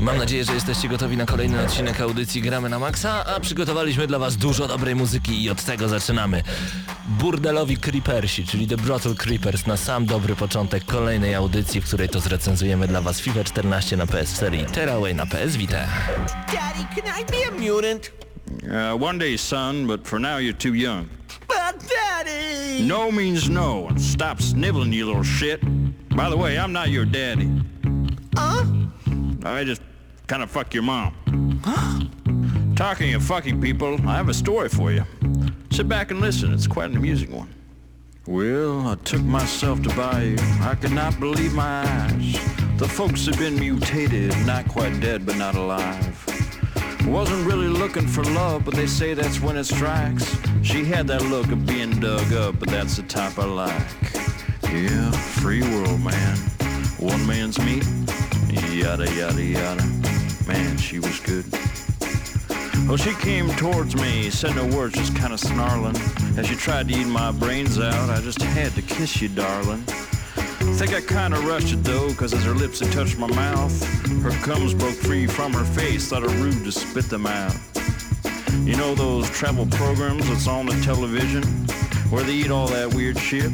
Mam nadzieję, że jesteście gotowi na kolejny odcinek audycji Gramy na Maxa, a przygotowaliśmy dla Was dużo dobrej muzyki i od tego zaczynamy. Burdelowi Creepersi, czyli The Brothel Creepers na sam dobry początek kolejnej audycji, w której to zrecenzujemy dla Was FIFA 14 na PS4 i Tearaway na PS Vita. Daddy, can I be a mutant? Uh, one day, son, but for now you're too young. But Daddy! No means no, and stop sniveling, you little shit. By the way, I'm not your daddy. Huh? I just kind of fuck your mom. Talking of fucking people, I have a story for you. Sit back and listen, it's quite an amusing one. Well, I took myself to Bayou. I could not believe my eyes. The folks had been mutated, not quite dead, but not alive. Wasn't really looking for love, but they say that's when it strikes. She had that look of being dug up, but that's the type I like. Yeah, free world, man. One man's meat, yada yada yada. Man, she was good. Well, she came towards me, said no words, just kind of snarling. As she tried to eat my brains out, I just had to kiss you, darling. Think I kinda rushed it though, cause as her lips had touched my mouth, her gums broke free from her face, thought it rude to spit them out. You know those travel programs that's on the television, where they eat all that weird shit?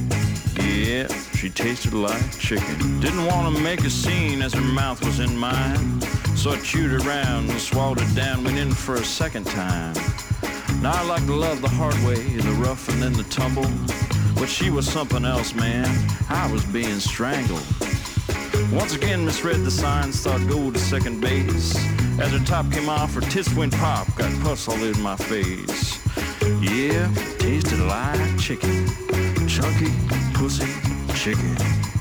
Yeah, she tasted like chicken. Didn't want to make a scene as her mouth was in mine, so I chewed around and swallowed it down, went in for a second time. Now I like to love the hard way, the rough and then the tumble. But she was something else, man. I was being strangled. Once again misread the signs, thought go to second base. As her top came off, her tits went pop, got pus all in my face. Yeah, tasted like chicken. Chunky pussy chicken.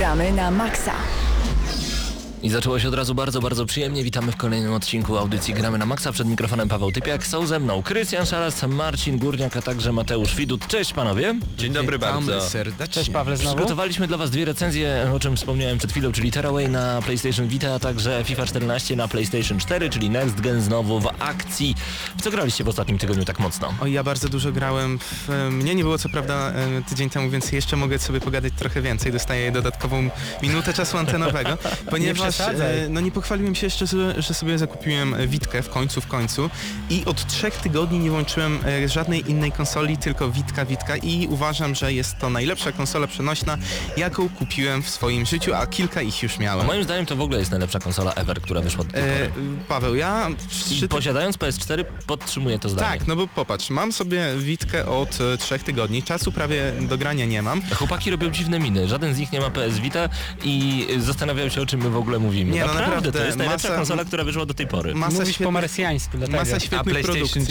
Gramy na maksa. I zaczęło się od razu bardzo, bardzo przyjemnie. Witamy w kolejnym odcinku audycji Gramy na Maxa. Przed mikrofonem Paweł Typiak. Są ze mną Krystian Szaras, Marcin Górniak, a także Mateusz Widut. Cześć panowie. Dzień dobry bardzo. serdecznie. Cześć Pawle znowu. Przygotowaliśmy dla Was dwie recenzje, o czym wspomniałem przed chwilą, czyli Tearaway na PlayStation Vita, a także FIFA 14 na PlayStation 4, czyli Next Gen znowu w akcji. W co graliście w ostatnim tygodniu tak mocno? Oj, ja bardzo dużo grałem. W, e, mnie nie było co prawda e, tydzień temu, więc jeszcze mogę sobie pogadać trochę więcej. Dostaję dodatkową minutę czasu antenowego, ponieważ e, no nie pochwaliłem się jeszcze, że, że sobie zakupiłem e, Witkę w końcu, w końcu i od trzech tygodni nie włączyłem e, żadnej innej konsoli, tylko Witka, Witka i uważam, że jest to najlepsza konsola przenośna, jaką kupiłem w swoim życiu, a kilka ich już miałem. Moim zdaniem to w ogóle jest najlepsza konsola ever, która wyszła do tej pory. E, Paweł, ja I trzy posiadając PS4 podtrzymuję to zdanie. Tak, no bo popatrz, mam sobie Witkę od trzech tygodni, czasu prawie do grania nie mam. Chłopaki robią dziwne miny. Żaden z nich nie ma PS Vita i zastanawiają się o czym my w ogóle mówimy. Nie, no naprawdę, naprawdę, to jest najlepsza masa- konsola, która wyszła do tej pory. Masa Mówisz po świetnych, marsjańsku, dlatego. masa świetnych produkcji.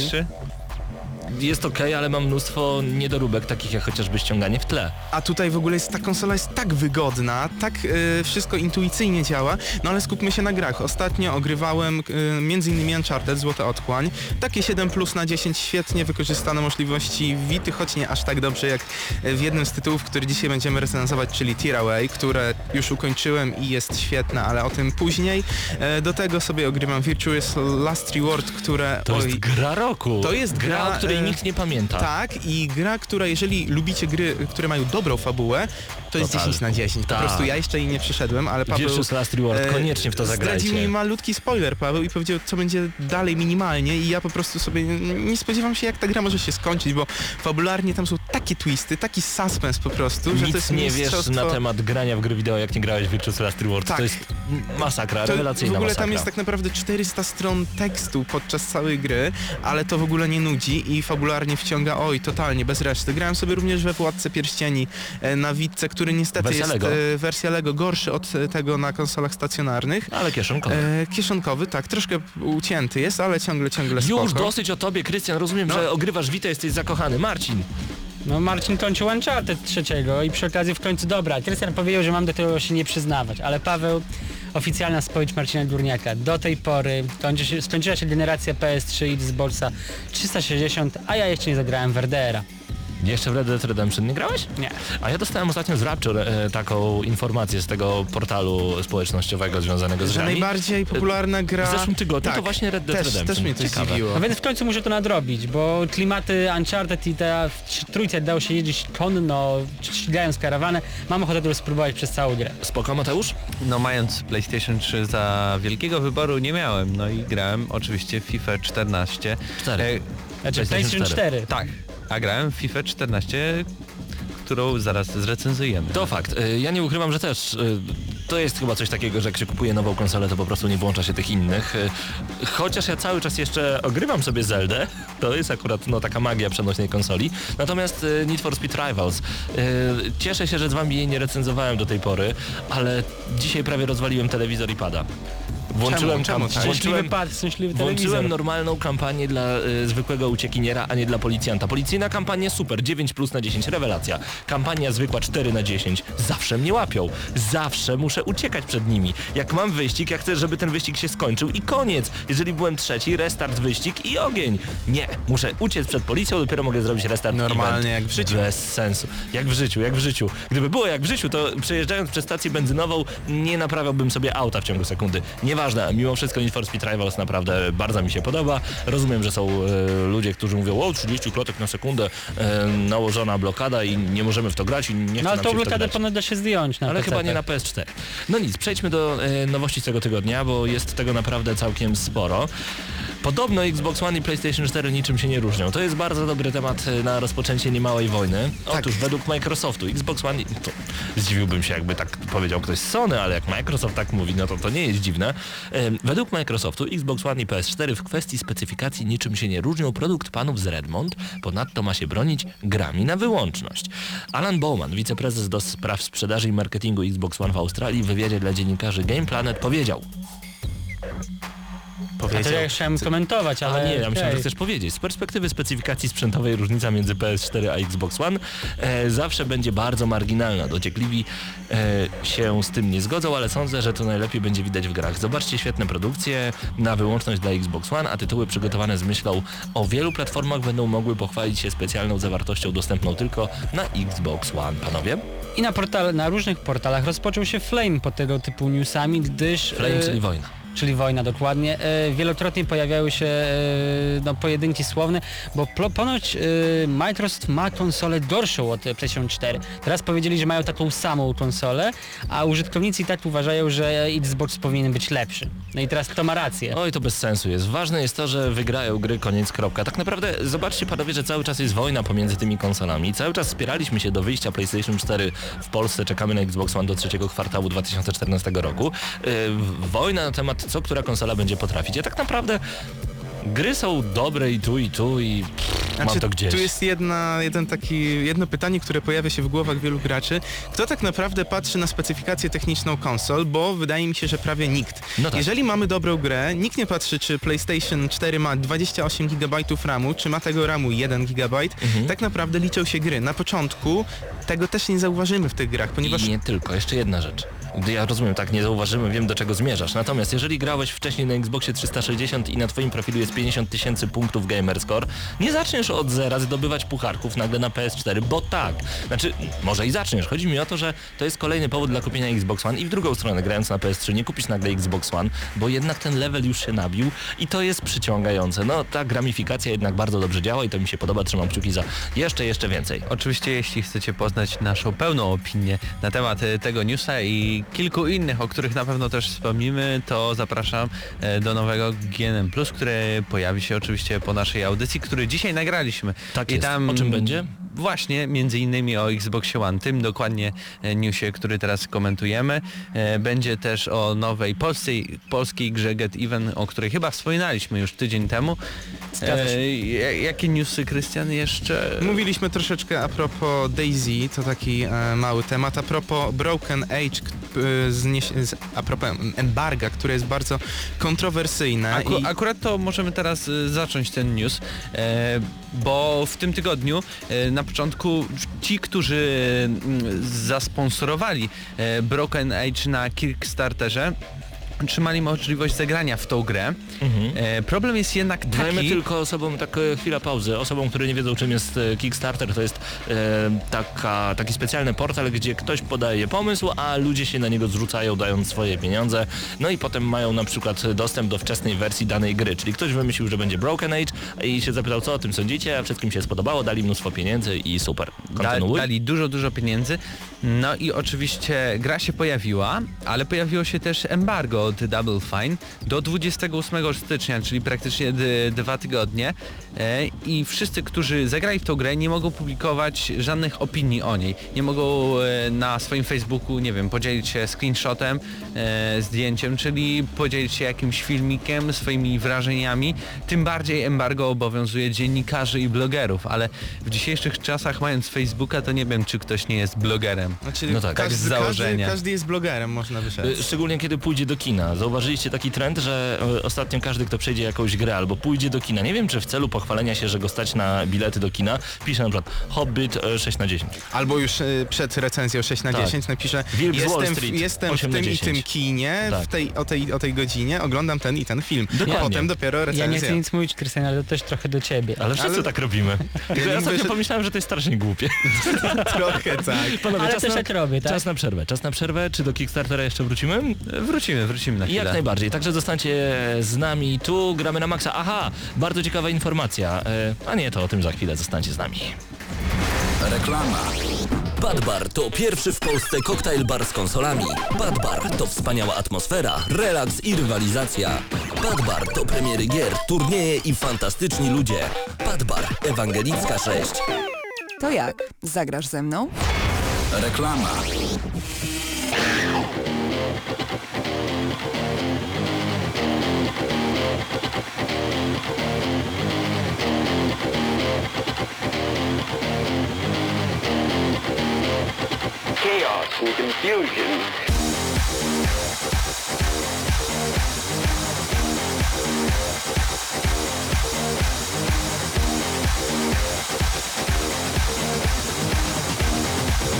Jest okej, ale mam mnóstwo niedoróbek, takich jak chociażby ściąganie w tle. A tutaj w ogóle jest, ta konsola jest tak wygodna, tak e, wszystko intuicyjnie działa, no ale skupmy się na grach. Ostatnio ogrywałem e, między innymi Uncharted, Złote Otchłań. Takie 7 plus na 10, świetnie wykorzystane możliwości Wity, choć nie aż tak dobrze jak w jednym z tytułów, który dzisiaj będziemy recenzować, czyli Tearaway, które już ukończyłem i jest świetne, ale o tym później. E, do tego sobie ogrywam Virtuous Last Reward, które... To oj, jest gra roku. To jest gra, o której e, nikt nie pamięta. Tak, i gra, która jeżeli lubicie gry, które mają dobrą fabułę, to jest Total. 10 na 10. Po Tak. prostu ja jeszcze jej nie przeszedłem, ale Paweł... Virtuous Last Reward, e, koniecznie w to zagrajcie. Zdradził mi malutki spoiler, Paweł, i powiedział, co będzie dalej minimalnie i ja po prostu sobie nie spodziewam się, jak ta gra może się skończyć, bo fabularnie tam są takie twisty, taki suspense po prostu, że to Nic jest nie wiesz na temat grania w gry wideo, jak nie grałeś w Virtuous Last Reward. Tak. To jest masakra, To rewelacyjna w ogóle masakra. tam jest tak naprawdę 400 stron tekstu podczas całej gry, ale to w ogóle nie nudzi i fabularnie wciąga, oj, totalnie, bez reszty. Grałem sobie również we Władce Pierścieni e, na Witce, który niestety Wersja jest Lego. e, wersja Lego gorszy od e, tego na konsolach stacjonarnych. Ale kieszonkowe. E, kieszonkowy, tak, troszkę ucięty jest, ale ciągle, ciągle spoko. Już dosyć o tobie, Krystian. Rozumiem, No. że ogrywasz Witę, jesteś zakochany. Marcin. No Marcin kończył Uncharted trzeciego i przy okazji w końcu dobra. Krystian powiedział, że mam do tego się nie przyznawać, ale Paweł, oficjalna spowiedź Marcina Durniaka. Do tej pory skończyła się generacja PS3 i Xboxa 360, a ja jeszcze nie zagrałem w RDR-a. Jeszcze w Red Dead Redemption nie grałeś? Nie. A ja dostałem ostatnio z Rapture e, taką informację z tego portalu społecznościowego związanego z Że grami. najbardziej popularna gra... W zeszłym tygodniu tak, to właśnie Red Dead też, Redemption. Też mnie to Ciekawe. zdziwiło. No więc w końcu muszę to nadrobić, bo klimaty Uncharted i ta w trójce dało się jeździć konno, ścigając karawanę. Mam ochotę to spróbować przez całą grę. Spoko, Mateusz? No mając PlayStation 3 za wielkiego wyboru nie miałem, no i grałem oczywiście w FIFA 14. Cztery. E, Znaczy PlayStation PlayStation 4. tak, a grałem w FIFA 14, którą zaraz zrecenzujemy. To fakt. Y, Ja nie ukrywam, że też y, to jest chyba coś takiego, że jak się kupuje nową konsolę, to po prostu nie włącza się tych innych. Y, Chociaż ja cały czas jeszcze ogrywam sobie Zeldę, to jest akurat no, taka magia przenośnej konsoli. Natomiast Need for Speed Rivals. Cieszę się, że z wami jej nie recenzowałem do tej pory, ale dzisiaj prawie rozwaliłem telewizor i pada. Włączyłem, Czemu? Czemu tak? Włączyłem, pad, Włączyłem normalną kampanię dla y, zwykłego uciekiniera, a nie dla policjanta. Policyjna kampania super, 9 plus na 10, rewelacja. Kampania zwykła 4 na 10, zawsze mnie łapią. Zawsze muszę uciekać przed nimi. Jak mam wyścig, ja chcę, żeby ten wyścig się skończył i koniec. Jeżeli byłem trzeci, restart wyścig i ogień. Nie, muszę uciec przed policją, dopiero mogę zrobić restart Normalnie event. jak w życiu. Bez sensu. Jak w życiu, jak w życiu. Gdyby było jak w życiu, to przejeżdżając przez stację benzynową nie naprawiałbym sobie auta w ciągu sekundy. Nieważne, mimo wszystko Need for Speed Rivals naprawdę bardzo mi się podoba. Rozumiem, że są e, ludzie, którzy mówią, o 30 klotek na sekundę, e, nałożona blokada i nie możemy w to grać i nie No ale tą blokadę ponad da się zdjąć na Ale chyba nie na PC-tach. PS4. No nic, przejdźmy do e, nowości tego tygodnia, bo jest tego naprawdę całkiem sporo. Podobno Xbox One i PlayStation 4 niczym się nie różnią. To jest bardzo dobry temat e, na rozpoczęcie niemałej wojny. Otóż według Microsoftu Xbox One, to zdziwiłbym się jakby tak powiedział ktoś z Sony, ale jak Microsoft tak mówi, no to to nie jest dziwne. Według Microsoftu Xbox One i PS4 w kwestii specyfikacji niczym się nie różnią. Produkt panów z Redmond ponadto ma się bronić grami na wyłączność. Alan Bowman, wiceprezes do spraw sprzedaży i marketingu Xbox One w Australii w wywiadzie dla dziennikarzy Game Planet powiedział A to Powiedział. ja chciałem skomentować, ale... Ale nie, ja myślałem, że chcesz powiedzieć. Z perspektywy specyfikacji sprzętowej różnica między PS4 a Xbox One e, zawsze będzie bardzo marginalna. Dociekliwi e, się z tym nie zgodzą, ale sądzę, że to najlepiej będzie widać w grach. Zobaczcie świetne produkcje na wyłączność dla Xbox One, a tytuły przygotowane z myślą o wielu platformach będą mogły pochwalić się specjalną zawartością dostępną tylko na Xbox One. Panowie? I na, portal, na różnych portalach rozpoczął się Flame pod tego typu newsami, gdyż... Flame, e, czyli wojna. Czyli wojna dokładnie. E, wielokrotnie pojawiały się e, no, pojedynki słowne, bo ponoć e, Microsoft ma konsolę gorszą od PlayStation 4. Teraz powiedzieli, że mają taką samą konsolę, a użytkownicy i tak uważają, że Xbox powinien być lepszy. No i teraz kto ma rację? Oj, to bez sensu jest. Ważne jest to, że wygrają gry, koniec, kropka. Tak naprawdę zobaczcie panowie, że cały czas jest wojna pomiędzy tymi konsolami. Cały czas spieraliśmy się do wyjścia PlayStation 4 w Polsce. Czekamy na Xbox One do trzeciego kwartału 2014 roku. Wojna na temat, co która konsola będzie potrafić. Ja tak naprawdę gry są dobre i tu, i tu, i pff, mam Znaczy, to gdzieś. Tu jest jedna, jeden taki, jedno pytanie, które pojawia się w głowach wielu graczy. Kto tak naprawdę patrzy na specyfikację techniczną konsol, bo wydaje mi się, że prawie nikt. No tak. Jeżeli mamy dobrą grę, nikt nie patrzy, czy PlayStation 4 ma 28 GB RAMu, czy ma tego RAMu 1 GB. Mhm. Tak naprawdę liczą się gry. Na początku tego też nie zauważymy w tych grach, ponieważ I nie tylko, jeszcze jedna rzecz. Ja rozumiem, tak, nie zauważymy, wiem do czego zmierzasz. Natomiast jeżeli grałeś wcześniej na Xboxie 360 i na twoim profilu jest 50 tysięcy punktów Gamerscore, nie zaczniesz od zera zdobywać pucharków nagle na PS4, bo tak. Znaczy, może i zaczniesz. Chodzi mi o to, że to jest kolejny powód dla kupienia Xbox One i w drugą stronę grając na PS3 nie kupisz nagle Xbox One, bo jednak ten level już się nabił i to jest przyciągające. No, ta gramifikacja jednak bardzo dobrze działa i to mi się podoba, trzymam kciuki za jeszcze, jeszcze więcej. Oczywiście jeśli chcecie poznać naszą pełną opinię na temat e, tego newsa i kilku innych, o których na pewno też wspomnimy, to zapraszam e, do nowego GNM+, które pojawi się oczywiście po naszej audycji, który dzisiaj nagraliśmy. Tak I jest. tam O czym będzie? Właśnie między innymi o Xboxie One, tym dokładnie e, newsie, który teraz komentujemy. E, Będzie też o nowej polskiej, polskiej grze Get Even, o której chyba wspominaliśmy już tydzień temu. E, ja- Jakie newsy, Krystian, jeszcze? Mówiliśmy troszeczkę a propos Daisy, to taki e, mały temat, a propos Broken Age, znieś- z, a propos embarga, które jest bardzo kontrowersyjne Aku, i Akurat to możemy teraz zacząć ten news, e, bo w tym tygodniu e, na początku ci, którzy mm, zasponsorowali e, Broken Age na Kickstarterze, otrzymali możliwość zagrania w tą grę. E, problem jest jednak taki... Dajmy tylko osobom tak chwila pauzy. Osobom, które nie wiedzą czym jest e, Kickstarter, to jest e, taka, taki specjalny portal, gdzie ktoś podaje pomysł, a ludzie się na niego zrzucają dając swoje pieniądze. No i potem mają na przykład dostęp do wczesnej wersji danej gry. Czyli ktoś wymyślił, że będzie Broken Age i się zapytał co o tym sądzicie, a wszystkim się spodobało, dali mnóstwo pieniędzy i super. Da, Kontynuuj. dali dużo, dużo pieniędzy. No i oczywiście gra się pojawiła, ale pojawiło się też embargo od Double Fine do 28 stycznia, czyli praktycznie dwa tygodnie. E, I wszyscy, którzy zagrali w tą grę nie mogą publikować żadnych opinii o niej. Nie mogą e, na swoim Facebooku, nie wiem, podzielić się screenshotem, e, zdjęciem, czyli podzielić się jakimś filmikiem, swoimi wrażeniami. Tym bardziej embargo obowiązuje dziennikarzy i blogerów, ale w dzisiejszych czasach mając Facebooka, to nie wiem, czy ktoś nie jest blogerem. Znaczy, No tak, tak z każdy, założenia. Każdy, każdy jest blogerem, można by rzec. Y, Szczególnie kiedy pójdzie do kina. Zauważyliście taki trend, że y, ostatnio każdy, kto przejdzie jakąś grę albo pójdzie do kina, nie wiem czy w celu pochwalenia się, że go stać na bilety do kina, pisze na przykład Hobbit y, 6 na 10. Albo już y, przed recenzją 6 na Tak. 10 napisze Wilk jestem, Street, jestem w 8 na tym i 10. tym kinie, Tak. w tej, o, tej, o tej godzinie, oglądam ten i ten film. Dokładnie. Potem dopiero Ja recenzja. nie chcę nic mówić, Krystian, ale to też trochę do ciebie. Ale wszyscy Ale- tak robimy. Ja ostatnio wyszedł- pomyślałem, że to jest strasznie głupie. Trochę tak. Panowie, Ale czas, też na, tak robię, tak? czas na przerwę. Czas na przerwę. Czy do Kickstartera jeszcze wrócimy? Wrócimy, wrócimy na chwilę. Jak najbardziej. Także zostańcie z nami. Tu gramy na maksa. Aha, bardzo ciekawa informacja. E, A nie, to o tym za chwilę. Zostańcie z nami. Reklama. Badbar to pierwszy w Polsce koktajl bar z konsolami. Badbar to wspaniała atmosfera, relaks i rywalizacja. Badbar to premiery gier, turnieje i fantastyczni ludzie. Badbar Ewangelicka 6. To jak? Zagrasz ze mną? Reklama. chaos and confusion.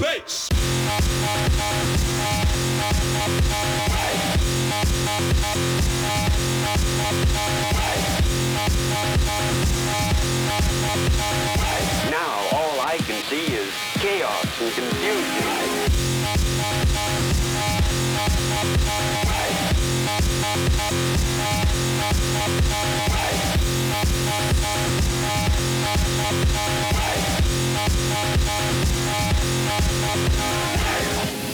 bass. Now all I can see is chaos and confusion. Right.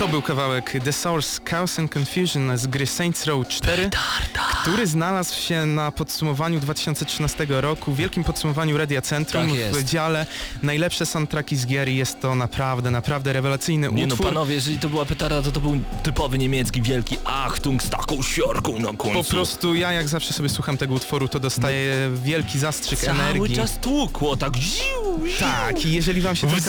To był kawałek The Source Chaos and Confusion z gry Saints Row 4, który znalazł się na podsumowaniu 2013 roku, wielkim podsumowaniu Radia Centrum Tak w dziale najlepsze soundtracki z gier i jest to naprawdę, naprawdę rewelacyjny Nie no utwór. panowie, jeżeli to była petarda, to to był typowy niemiecki wielki Achtung z taką siorką na końcu. Po prostu ja jak zawsze sobie słucham tego utworu, to dostaję wielki zastrzyk Cały energii. czas tłukło, tak ziu, ziu. Tak, i jeżeli wam, się ten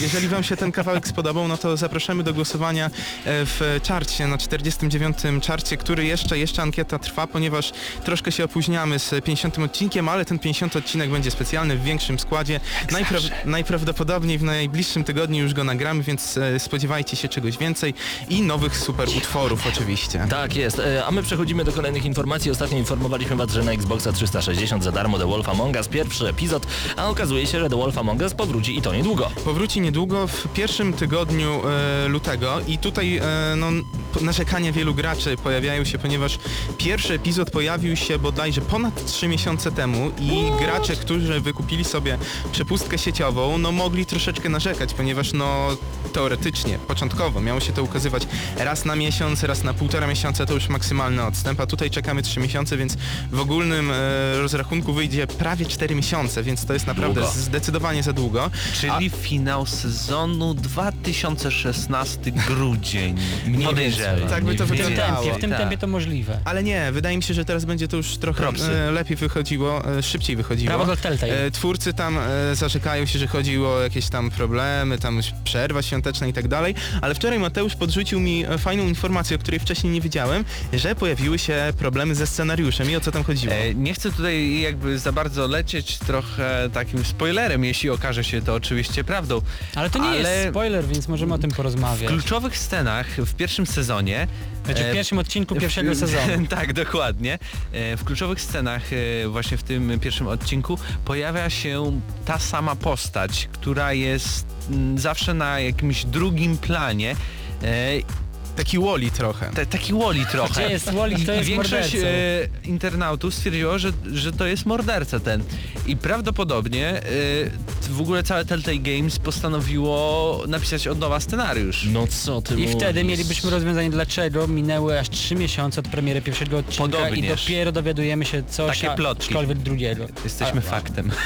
jeżeli wam się ten kawałek spodobał, no to zapraszamy do głosowania e, w czarcie, na 49. czarcie, który jeszcze, jeszcze ankieta trwa, ponieważ troszkę się opóźniamy z 50. odcinkiem, ale ten 50. odcinek będzie specjalny w większym składzie. Najpra- najprawdopodobniej w najbliższym tygodniu już go nagramy, więc e, spodziewajcie się czegoś więcej i nowych super utworów oczywiście. Tak jest, e, a my przechodzimy do kolejnych informacji. Ostatnio informowaliśmy was, że na Xboxa 360 za darmo The Wolf Among Us pierwszy epizod, a okazuje się, że The Wolf Among Us powróci i to niedługo. Powróci niedługo w pierwszym tygodniu lutego i tutaj e, no, narzekania wielu graczy pojawiają się, ponieważ pierwszy epizod pojawił się bodajże ponad 3 miesiące temu i gracze, którzy wykupili sobie przepustkę sieciową, no mogli troszeczkę narzekać, ponieważ no teoretycznie, początkowo miało się to ukazywać raz na miesiąc, raz na półtora miesiąca, to już maksymalny odstęp, a tutaj czekamy 3 miesiące, więc w ogólnym e, rozrachunku wyjdzie prawie 4 miesiące, więc to jest naprawdę Długo. zdecydowanie za długo. Czyli finał sezonu 2016 grudzień. Podejrzewam. Tak by to W tym wyglądało. tempie, w tym Tak. tempie to możliwe. Ale nie, wydaje mi się, że teraz będzie to już trochę Propsy. e, lepiej wychodziło, e, szybciej wychodziło. Dla Telltale. E, Twórcy tam e, zarzekają się, że chodziło o jakieś tam problemy, tam przerwa świąteczna i tak dalej, ale wczoraj Mateusz podrzucił mi e, fajną informację, o której wcześniej nie wiedziałem, że pojawiły się problemy ze scenariuszem i o co tam chodziło. E, Nie chcę tutaj jakby za bardzo lecieć trochę takim spoilerem, jeśli okaże się to oczywiście prawdą. Ale to nie Ale jest spoiler, więc możemy o tym W porozmawiać. Kluczowych scenach w pierwszym sezonie Znaczy w e, pierwszym odcinku pierwszego w- sezonu. tak, dokładnie. E, W kluczowych scenach, e, właśnie w tym pierwszym odcinku, pojawia się ta sama postać, która jest mm, zawsze na jakimś drugim planie. Taki Woli trochę. Te, taki Woli trochę. Gdzie jest Wally, I to jest większość mordercą. e, internautów stwierdziło, że, że to jest morderca ten. I prawdopodobnie e, w ogóle całe Telltale Games postanowiło napisać od nowa scenariusz. No co ty I mówisz? wtedy mielibyśmy rozwiązanie dlaczego minęły aż 3 miesiące od premiery pierwszego odcinka i Podobnież. dopiero dowiadujemy się Takie coś plotki. aczkolwiek drugiego. Jesteśmy A, faktem.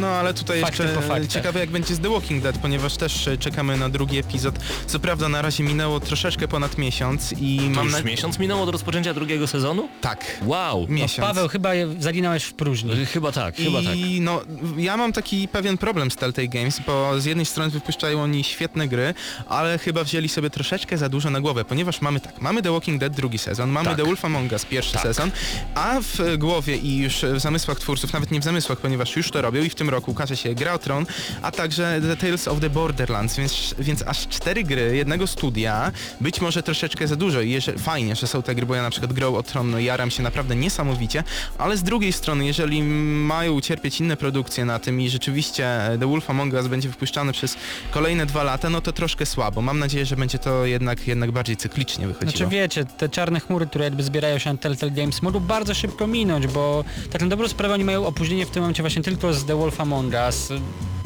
No ale tutaj Fakty jeszcze ciekawe jak będzie z The Walking Dead, ponieważ też e, czekamy na drugi epizod. Co prawda na razie minęło troszeczkę ponad miesiąc i To mam już na... miesiąc minął od rozpoczęcia drugiego sezonu? Tak, Wow. miesiąc. Paweł, chyba je zaginałeś w próżni. Y, Chyba tak, chyba tak. I no, ja mam taki pewien problem z Telltale Games, bo z jednej strony wypuszczają oni świetne gry, ale chyba wzięli sobie troszeczkę za dużo na głowę, ponieważ mamy tak, mamy The Walking Dead drugi sezon, mamy Tak. The Wolf Among Us pierwszy Tak. sezon, a w głowie i już w zamysłach twórców, nawet nie w zamysłach, ponieważ już to robią i w tym roku ukaże się Gra o Tron, a także The Tales of the Borderlands, więc, więc aż cztery gry jednego studia, być może troszeczkę za dużo i jeżeli, fajnie, że są te gry, bo ja na przykład Grą o Tron, no jaram się naprawdę niesamowicie, ale z drugiej strony, jeżeli mają ucierpieć inne produkcje na tym i rzeczywiście The Wolf Among Us będzie wypuszczany przez kolejne dwa lata, no to troszkę słabo. Mam nadzieję, że będzie to jednak, jednak bardziej cyklicznie wychodziło. Znaczy wiecie, te czarne chmury, które jakby zbierają się na Telltale Games mogą bardzo szybko minąć, bo tak na dobrą sprawę oni mają opóźnienie w tym momencie właśnie tylko z The Wolf Among Us.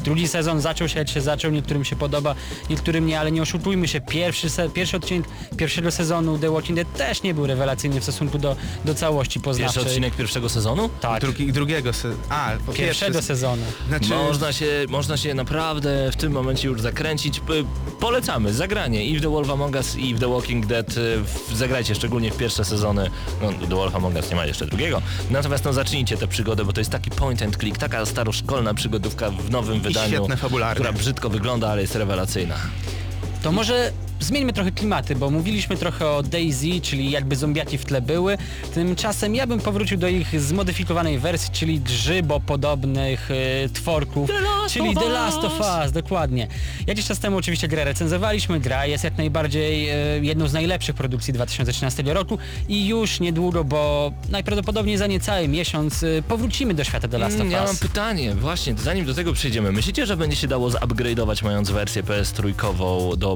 Drugi sezon zaczął się, jak się zaczął, niektórym się podoba, niektórym nie, ale nie oszukujmy się, pierwszy, se, pierwszy odcinek pierwszego sezonu The Walking Dead też nie był rewelacyjny w stosunku do, do całości Pierwszy poznawczej. odcinek pierwszego sezonu? Tak, Drugi, drugiego se... A, po pierwszego pierwszy... sezonu. Znaczy, Można się, można się naprawdę w tym momencie już zakręcić. Polecamy zagranie i w The Wolf Among Us i w The Walking Dead. y, Zagrajcie szczególnie w pierwsze sezony. No, The Wolf Among Us nie ma jeszcze drugiego. Natomiast no zacznijcie tę przygodę, bo to jest taki point and click, taka staroszkolna przygodówka w nowym wydaniu, świetne fabularne. która brzydko wygląda, ale jest rewelacyjna. To może zmieńmy trochę klimaty, bo mówiliśmy trochę o Daisy, czyli jakby zombiaki w tle były. Tymczasem ja bym powrócił do ich zmodyfikowanej wersji, czyli grzybopodobnych e, tworków, czyli The Last of Us, dokładnie. Jakiś czas temu oczywiście grę recenzowaliśmy, gra jest jak najbardziej e, jedną z najlepszych produkcji 2013 roku i już niedługo, bo najprawdopodobniej za niecały miesiąc e, powrócimy do świata The Last of Mm, Ja Us. mam pytanie, właśnie, zanim do tego przejdziemy. Myślicie, że będzie się dało zupgrade'ować mając wersję PS3 do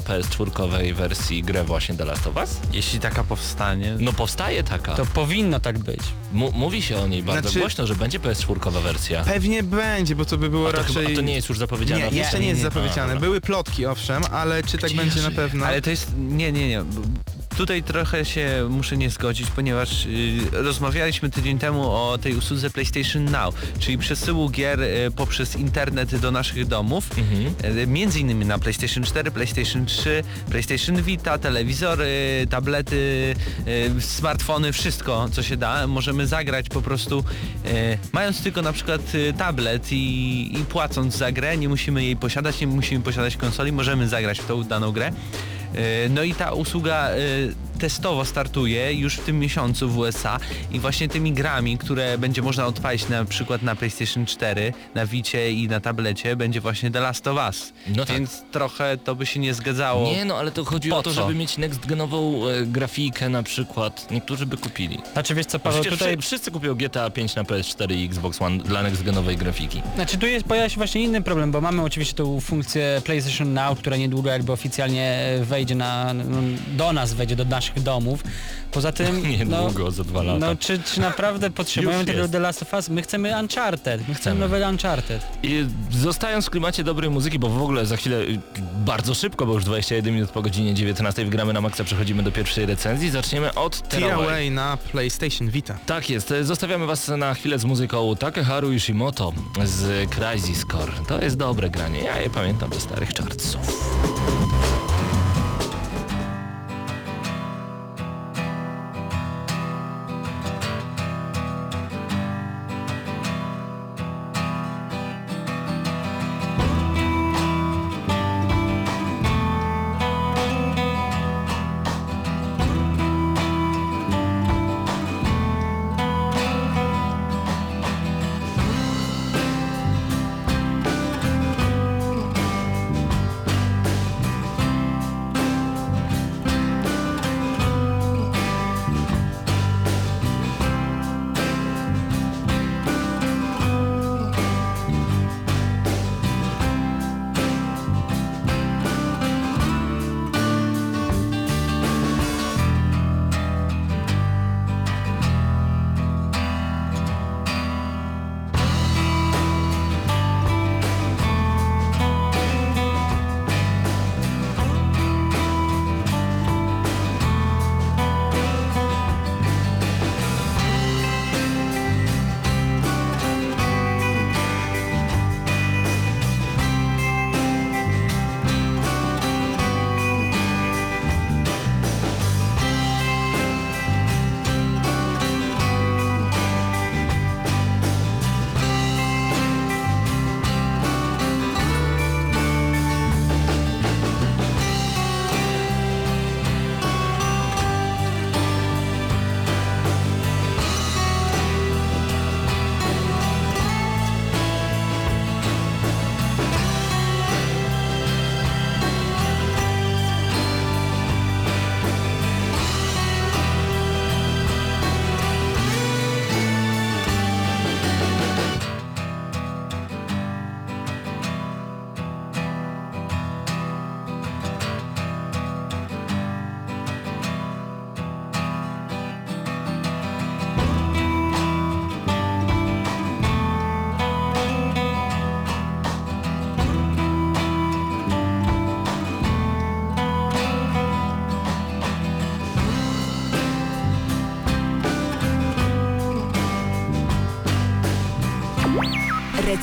PS4 wersji grę właśnie The Last of Us? Jeśli taka powstanie. No powstaje taka. To powinno tak być. M- mówi się o niej bardzo Znaczy- głośno, że będzie PS4 wersja. Pewnie będzie, bo to by było A to, raczej... chyba, a to nie jest już zapowiedziane? Nie, jeszcze nie jest A, zapowiedziane. dobra. Były plotki, owszem, ale czy tak Gdzie będzie ja na pewno? Ale to jest... Nie, nie, nie. Tutaj trochę się muszę nie zgodzić, ponieważ y, rozmawialiśmy tydzień temu o tej usłudze PlayStation Now, czyli przesyłu gier y, poprzez internet do naszych domów, Mhm. y, między innymi na PlayStation 4, PlayStation 3, PlayStation Vita, telewizory, tablety, smartfony, wszystko co się da. Możemy zagrać po prostu mając tylko na przykład tablet i, i płacąc za grę, nie musimy jej posiadać, nie musimy posiadać konsoli, możemy zagrać w tą daną grę. E, No i ta usługa e, testowo startuje już w tym miesiącu w USA i właśnie tymi grami, które będzie można odpalić na przykład na PlayStation 4, na Vicie i na tablecie będzie właśnie The Last of Us. No tak. Więc trochę to by się nie zgadzało. Nie no, ale to chodzi Po o to, co? żeby mieć next-genową e, grafikę na przykład. Niektórzy by kupili. Znaczy wiesz co Paweł, Przecież tutaj... wszy- wszyscy kupią GTA 5 na PS4 i Xbox One dla next-genowej grafiki. Znaczy tu jest, pojawia się właśnie inny problem, bo mamy oczywiście tą funkcję PlayStation Now, która niedługo jakby oficjalnie e, wejdzie na, no, do nas, wejdzie do naszych domów. Poza tym, Niedługo, no, za dwa lata. no czy, czy naprawdę potrzebujemy tego. The Last of Us? My chcemy Uncharted, my chcemy nowego Uncharted. I zostając w klimacie dobrej muzyki, bo w ogóle za chwilę y, bardzo szybko, bo już 21 minut po godzinie 19 wgramy na maksa, przechodzimy do pierwszej recenzji. Zaczniemy od Tear Tearaway. Away na PlayStation Vita. Tak jest, e, zostawiamy was na chwilę z muzyką Takeharu Ishimoto z Crisis Core. To jest dobre granie, ja je pamiętam ze starych czarców.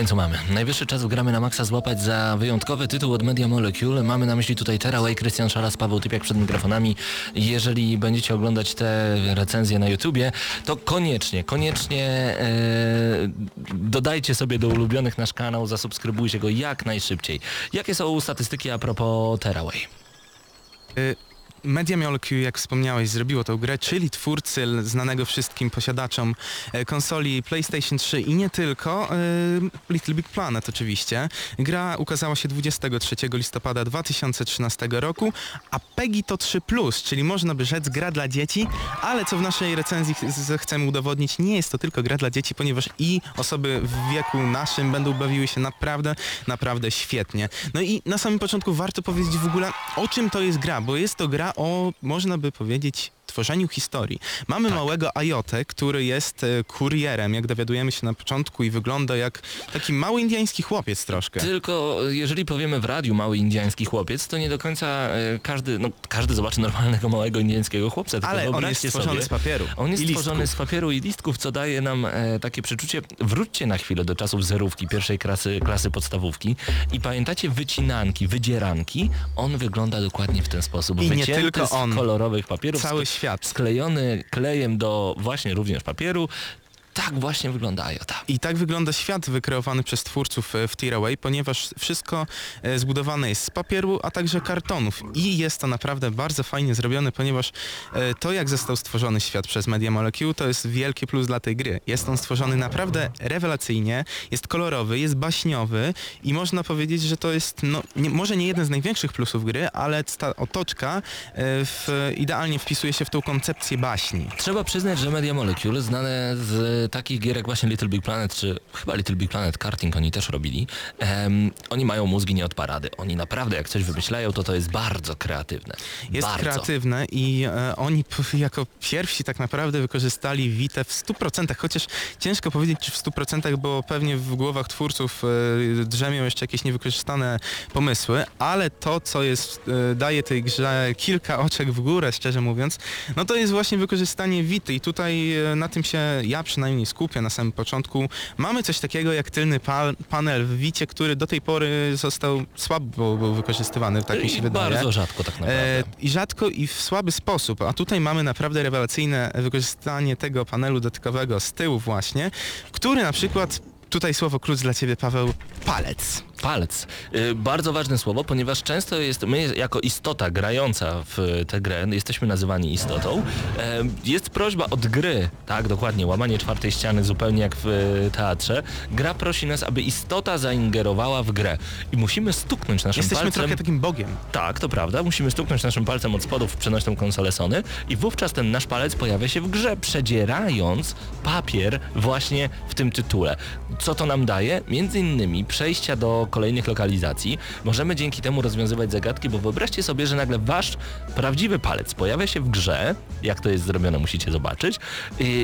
Końcu mamy. Najwyższy czas w gramy na maksa złapać za wyjątkowy tytuł od Media Molecule. Mamy na myśli tutaj Teraway, Krystian Szaras, Paweł Typiak przed mikrofonami. Jeżeli będziecie oglądać te recenzje na YouTubie, to koniecznie, koniecznie e, dodajcie sobie do ulubionych nasz kanał, zasubskrybujcie go jak najszybciej. Jakie są statystyki a propos Teraway? Y, Media Molecule, jak wspomniałeś, zrobiło tą grę, czyli twórcy znanego wszystkim posiadaczom e, konsoli PlayStation 3 i nie tylko, e, Little Big Planet oczywiście. Gra ukazała się 23 listopada 2013 roku, a PEGI to 3+, czyli można by rzec gra dla dzieci, ale co w naszej recenzji chcemy udowodnić, nie jest to tylko gra dla dzieci, ponieważ i osoby w wieku naszym będą bawiły się naprawdę, naprawdę świetnie. No i na samym początku warto powiedzieć w ogóle, o czym to jest gra, bo jest to gra o, można by powiedzieć, tworzeniu historii. Mamy małego Ajotę, który jest e, kurierem, jak dowiadujemy się na początku i wygląda jak taki mały indiański chłopiec troszkę. Tylko e, jeżeli powiemy w radiu mały indiański chłopiec, to nie do końca e, każdy, no każdy zobaczy normalnego małego indiańskiego chłopca. Tylko Ale on jest stworzony sobie, z papieru On jest stworzony z papieru i listków, co daje nam e, takie przeczucie, wróćcie na chwilę do czasów zerówki, pierwszej klasy, klasy podstawówki i pamiętacie wycinanki, wydzieranki? On wygląda dokładnie w ten sposób. I nie Wycięty tylko z on. kolorowych papierów, Cały świat. sklejony klejem do właśnie również papieru. Tak właśnie wygląda Iota. I tak wygląda świat wykreowany przez twórców e, w Tearaway, ponieważ wszystko e, zbudowane jest z papieru, a także kartonów. I jest to naprawdę bardzo fajnie zrobione, ponieważ e, to jak został stworzony świat przez Media Molecule to jest wielki plus dla tej gry. Jest on stworzony naprawdę rewelacyjnie, jest kolorowy, jest baśniowy i można powiedzieć, że to jest no, nie, może nie jeden z największych plusów gry, ale ta otoczka w, idealnie wpisuje się w tą koncepcję baśni. Trzeba przyznać, że Media Molecule, znane z takich gier jak właśnie Little Big Planet, czy chyba Little Big Planet Karting oni też robili, em, oni mają mózgi nie od parady. Oni naprawdę jak coś wymyślają, to to jest bardzo kreatywne. Jest bardzo. kreatywne i e, oni p- jako pierwsi tak naprawdę wykorzystali Vita w 100%, chociaż ciężko powiedzieć czy w 100%, bo pewnie w głowach twórców e, drzemią jeszcze jakieś niewykorzystane pomysły, ale to co jest, e, daje tej grze kilka oczek w górę, szczerze mówiąc, no to jest właśnie wykorzystanie Vity i tutaj e, na tym się ja przynajmniej skupię na samym początku. Mamy coś takiego jak tylny pa panel w Vicie, który do tej pory został słabo był wykorzystywany, tak mi się I wydaje. bardzo rzadko tak naprawdę. E, I rzadko i w słaby sposób, a tutaj mamy naprawdę rewelacyjne wykorzystanie tego panelu dotykowego z tyłu właśnie, który na przykład, tutaj słowo klucz dla Ciebie Paweł, palec. Palec. Y, bardzo ważne słowo, ponieważ często jest, my jako istota grająca w tę grę, jesteśmy nazywani istotą, e, jest prośba od gry, tak dokładnie, łamanie czwartej ściany zupełnie jak w e, teatrze. Gra prosi nas, aby istota zaingerowała w grę i musimy stuknąć naszym Jesteśmy palcem. trochę takim bogiem. Tak, to prawda. Musimy stuknąć naszym palcem od spodu w przenośną konsolę Sony i wówczas ten nasz palec pojawia się w grze, przedzierając papier właśnie w tym tytule. Co to nam daje? Między innymi przejścia do kolejnych lokalizacji. Możemy dzięki temu rozwiązywać zagadki, bo wyobraźcie sobie, że nagle wasz prawdziwy palec pojawia się w grze, jak to jest zrobione musicie zobaczyć,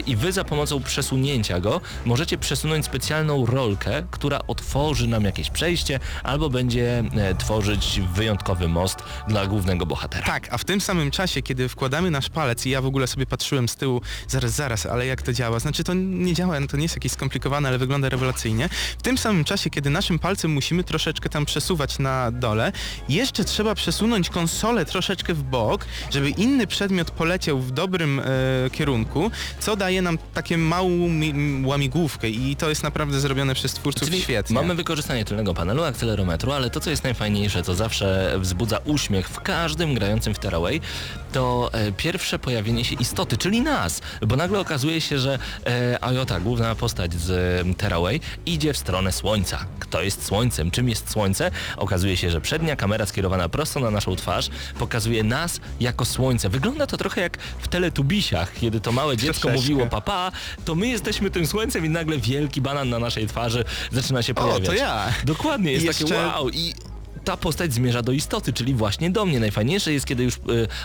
i, wy za pomocą przesunięcia go możecie przesunąć specjalną rolkę, która otworzy nam jakieś przejście albo będzie e, tworzyć wyjątkowy most dla głównego bohatera. Tak, a w tym samym czasie, kiedy wkładamy nasz palec i ja w ogóle sobie patrzyłem z tyłu, zaraz, zaraz, ale jak to działa? Znaczy to nie działa, no to nie jest jakieś skomplikowane, ale wygląda rewelacyjnie. W tym samym czasie, kiedy naszym palcem musimy troszeczkę tam przesuwać na dole, jeszcze trzeba przesunąć konsolę troszeczkę w bok, żeby inny przedmiot poleciał w dobrym e, kierunku, co daje nam takie małą mi, łamigłówkę i to jest naprawdę zrobione przez twórców Czyli świetnie. mamy wykorzystanie tylnego panelu, akcelerometru, ale to co jest najfajniejsze, co zawsze wzbudza uśmiech w każdym grającym w Terraway, to e, pierwsze pojawienie się istoty, czyli nas, bo nagle okazuje się, że e, Iota, główna postać z e, Terraway, idzie w stronę Słońca. Kto jest Słońcem? Czym jest Słońce? Okazuje się, że przednia kamera skierowana prosto na naszą twarz pokazuje nas jako Słońce. Wygląda to trochę jak w Teletubisiach, kiedy to małe dziecko Troszeczkę. mówiło papa, to my jesteśmy tym Słońcem i nagle wielki banan na naszej twarzy zaczyna się O, pojawiać. to ja. Dokładnie, jest I takie jeszcze- wow i ta postać zmierza do istoty, czyli właśnie do mnie. Najfajniejsze jest, kiedy już y,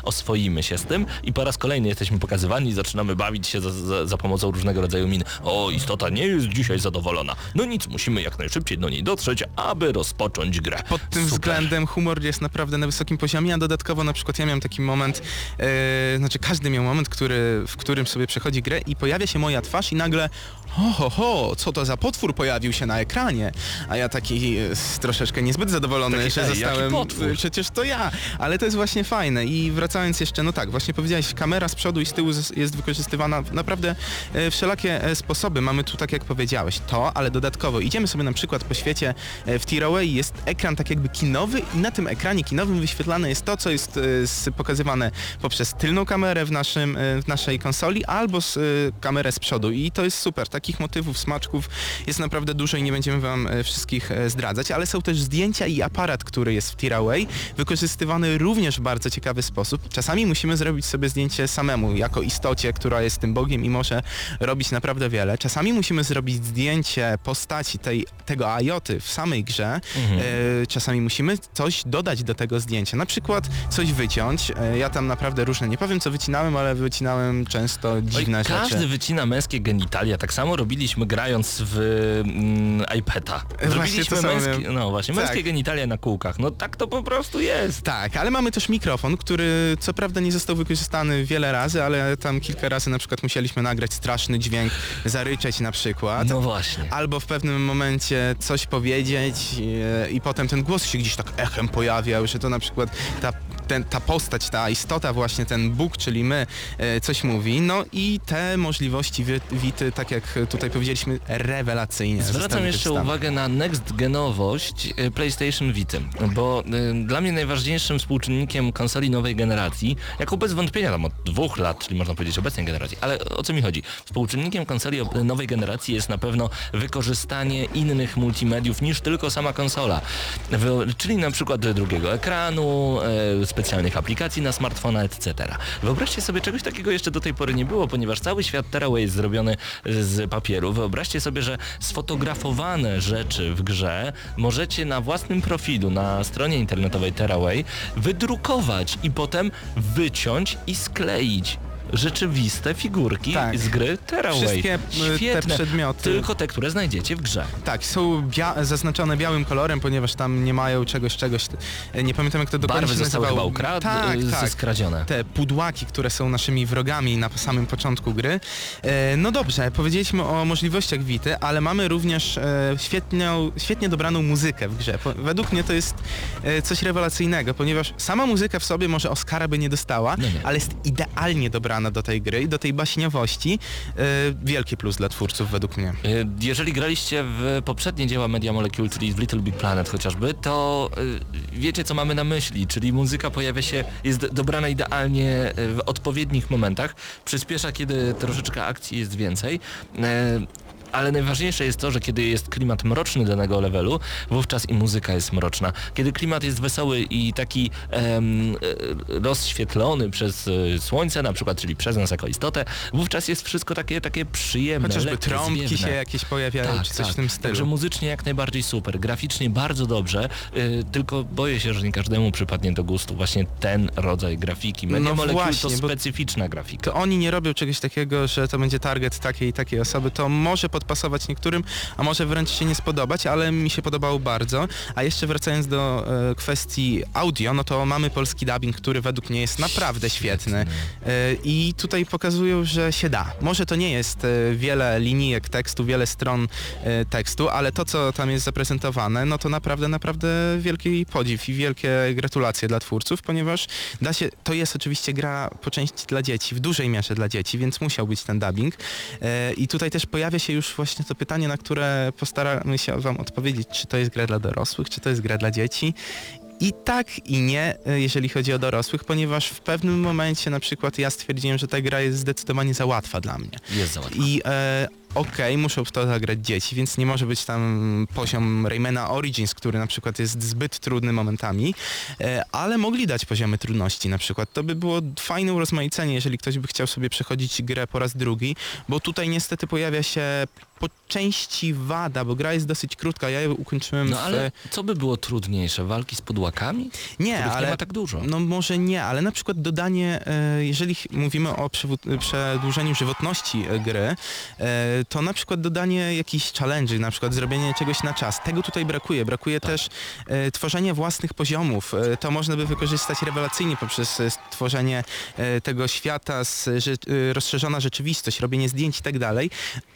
oswoimy się z tym i po raz kolejny jesteśmy pokazywani i zaczynamy bawić się za, za, za pomocą różnego rodzaju min. O, istota nie jest dzisiaj zadowolona. No nic, musimy jak najszybciej do niej dotrzeć, aby rozpocząć grę. Pod tym Super. względem humor jest naprawdę na wysokim poziomie, a dodatkowo na przykład ja miałem taki moment, e, znaczy każdy miał moment, który, w którym sobie przechodzi grę i pojawia się moja twarz i nagle ho, ho, ho, co to za potwór pojawił się na ekranie? A ja taki e, troszeczkę niezbyt zadowolony, Taki że jaki zostałem, potwór. przecież to ja, ale to jest właśnie fajne i wracając jeszcze, no tak, właśnie powiedziałeś, kamera z przodu i z tyłu jest wykorzystywana naprawdę e, wszelakie e, sposoby. Mamy tu, tak jak powiedziałeś, to, ale dodatkowo idziemy sobie na przykład po świecie w Tiraway, jest ekran tak jakby kinowy i na tym ekranie kinowym wyświetlane jest to, co jest pokazywane poprzez tylną kamerę w, naszym, w naszej konsoli albo z, kamerę z przodu i to jest super. Takich motywów, smaczków jest naprawdę dużo i nie będziemy wam e, wszystkich e, zdradzać, ale są też zdjęcia i aparat, który jest w Tiraway, wykorzystywany również w bardzo ciekawy sposób. Czasami musimy zrobić sobie zdjęcie samemu, jako istocie, która jest tym bogiem i może robić naprawdę wiele. Czasami musimy zrobić zdjęcie postaci tej, tego Ajoty w samej grze. E, czasami musimy coś dodać do tego zdjęcia, na przykład coś wyciąć. Ja tam naprawdę różne, nie powiem co wycinałem, ale wycinałem często Oj, dziwne każdy rzeczy. wycina męskie genitalia. Tak samo robiliśmy grając w mm. Właśnie Zrobiliśmy to samo męskie, no właśnie, męskie Tak. genitalia na kółkach. No tak to po prostu jest. Tak, ale mamy też mikrofon, który co prawda nie został wykorzystany wiele razy, ale tam kilka razy na przykład musieliśmy nagrać straszny dźwięk, zaryczeć na przykład. No właśnie. Albo w pewnym momencie coś powiedzieć e, i potem ten głos się gdzieś tak echem pojawiał, że to na przykład ta, ten, ta postać, ta istota właśnie, ten Bóg, czyli my, e, coś mówi. No i te możliwości wi- Wity, tak jak tutaj powiedzieliśmy, rewelacyjnie Zwracam jeszcze wykorzystane. uwagę na next genowość y, PlayStation Vita, bo y, dla mnie najważniejszym współczynnikiem konsoli nowej generacji, jako bez wątpienia tam od dwóch lat, czyli można powiedzieć obecnej generacji, ale o co mi chodzi? Współczynnikiem konsoli nowej generacji jest na pewno wykorzystanie innych multimediów niż tylko sama konsola, czyli na przykład drugiego ekranu, e, specjalnych aplikacji na smartfona, etc. Wyobraźcie sobie, czegoś takiego jeszcze do tej pory nie było, ponieważ cały świat Tearaway jest zrobiony z papieru. Wyobraźcie sobie, że sfotografowane rzeczy w grze możecie na własnym profilu na stronie internetowej Tearaway wydrukować i potem wyciąć i skleić rzeczywiste figurki Tak. z gry Tearaway. Wszystkie, te Świetne. przedmioty. Tylko te, które znajdziecie w grze. Tak, są bia- zaznaczone białym kolorem, ponieważ tam nie mają czegoś, czegoś, e, nie pamiętam jak to dokładnie Barwy zostały chyba nazywało. ukrad- tak, y, tak. skradzione. Te pudłaki, które są naszymi wrogami na samym początku gry. E, no dobrze, powiedzieliśmy o możliwościach Wity, ale mamy również e, świetnią, świetnie dobraną muzykę w grze. Po, według mnie to jest e, coś rewelacyjnego, ponieważ sama muzyka w sobie może Oscara by nie dostała, No nie. ale jest idealnie dobrana do tej gry i do tej baśniowości. E, wielki plus dla twórców według mnie. Y, Jeżeli graliście w poprzednie dzieła Media Molecule, czyli w Little Big Planet chociażby, to y, wiecie co mamy na myśli, czyli muzyka pojawia się, jest dobrana idealnie w odpowiednich momentach, przyspiesza kiedy troszeczkę akcji jest więcej. Ale najważniejsze jest to, że kiedy jest klimat mroczny danego levelu, wówczas i muzyka jest mroczna. Kiedy klimat jest wesoły i taki em, e, rozświetlony przez e, słońce na przykład, czyli przez nas jako istotę, wówczas jest wszystko takie, takie przyjemne, Chociażby lekkie, trąbki zwiewne. się jakieś pojawiają, czy coś w tym stylu. Także muzycznie jak najbardziej super, graficznie bardzo dobrze, y, tylko boję się, że nie każdemu przypadnie do gustu właśnie ten rodzaj grafiki. Media No właśnie, to specyficzna grafika. to oni nie robią czegoś takiego, że to będzie target takiej i takiej osoby. To może podpasować niektórym, a może wręcz się nie spodobać, ale mi się podobało bardzo. A jeszcze wracając do e, kwestii audio, no to mamy polski dubbing, który według mnie jest naprawdę świetny. E, I tutaj pokazują, że się da. Może to nie jest e, wiele linijek tekstu, wiele stron e, tekstu, ale to, co tam jest zaprezentowane, no to naprawdę, naprawdę wielki podziw i wielkie gratulacje dla twórców, ponieważ da się, to jest oczywiście gra po części dla dzieci, w dużej mierze dla dzieci, więc musiał być ten dubbing. E, I tutaj też pojawia się już właśnie to pytanie, na które postaramy się wam odpowiedzieć, czy to jest gra dla dorosłych, czy to jest gra dla dzieci. I tak i nie, e, jeżeli chodzi o dorosłych, ponieważ w pewnym momencie na przykład ja stwierdziłem, że ta gra jest zdecydowanie za łatwa dla mnie. Jest za łatwo. I e, okej, muszą w to zagrać dzieci, więc nie może być tam poziom Raymana Origins, który na przykład jest zbyt trudny momentami, e, ale mogli dać poziomy trudności na przykład. To by było fajne urozmaicenie, jeżeli ktoś by chciał sobie przechodzić grę po raz drugi, bo tutaj niestety pojawia się po części wada, bo gra jest dosyć krótka, ja ją ukończyłem No w... ale co by było trudniejsze? Walki z podłakami? Nie, ale nie ma tak dużo. No może nie, ale na przykład dodanie, e, jeżeli mówimy o przedłużeniu żywotności e, gry, e, to na przykład dodanie jakichś challenge'y, na przykład zrobienie czegoś na czas. Tego tutaj brakuje. Brakuje też e, tworzenia własnych poziomów. To można by wykorzystać rewelacyjnie poprzez stworzenie tego świata, z, rozszerzona rzeczywistość, robienie zdjęć i tak dalej,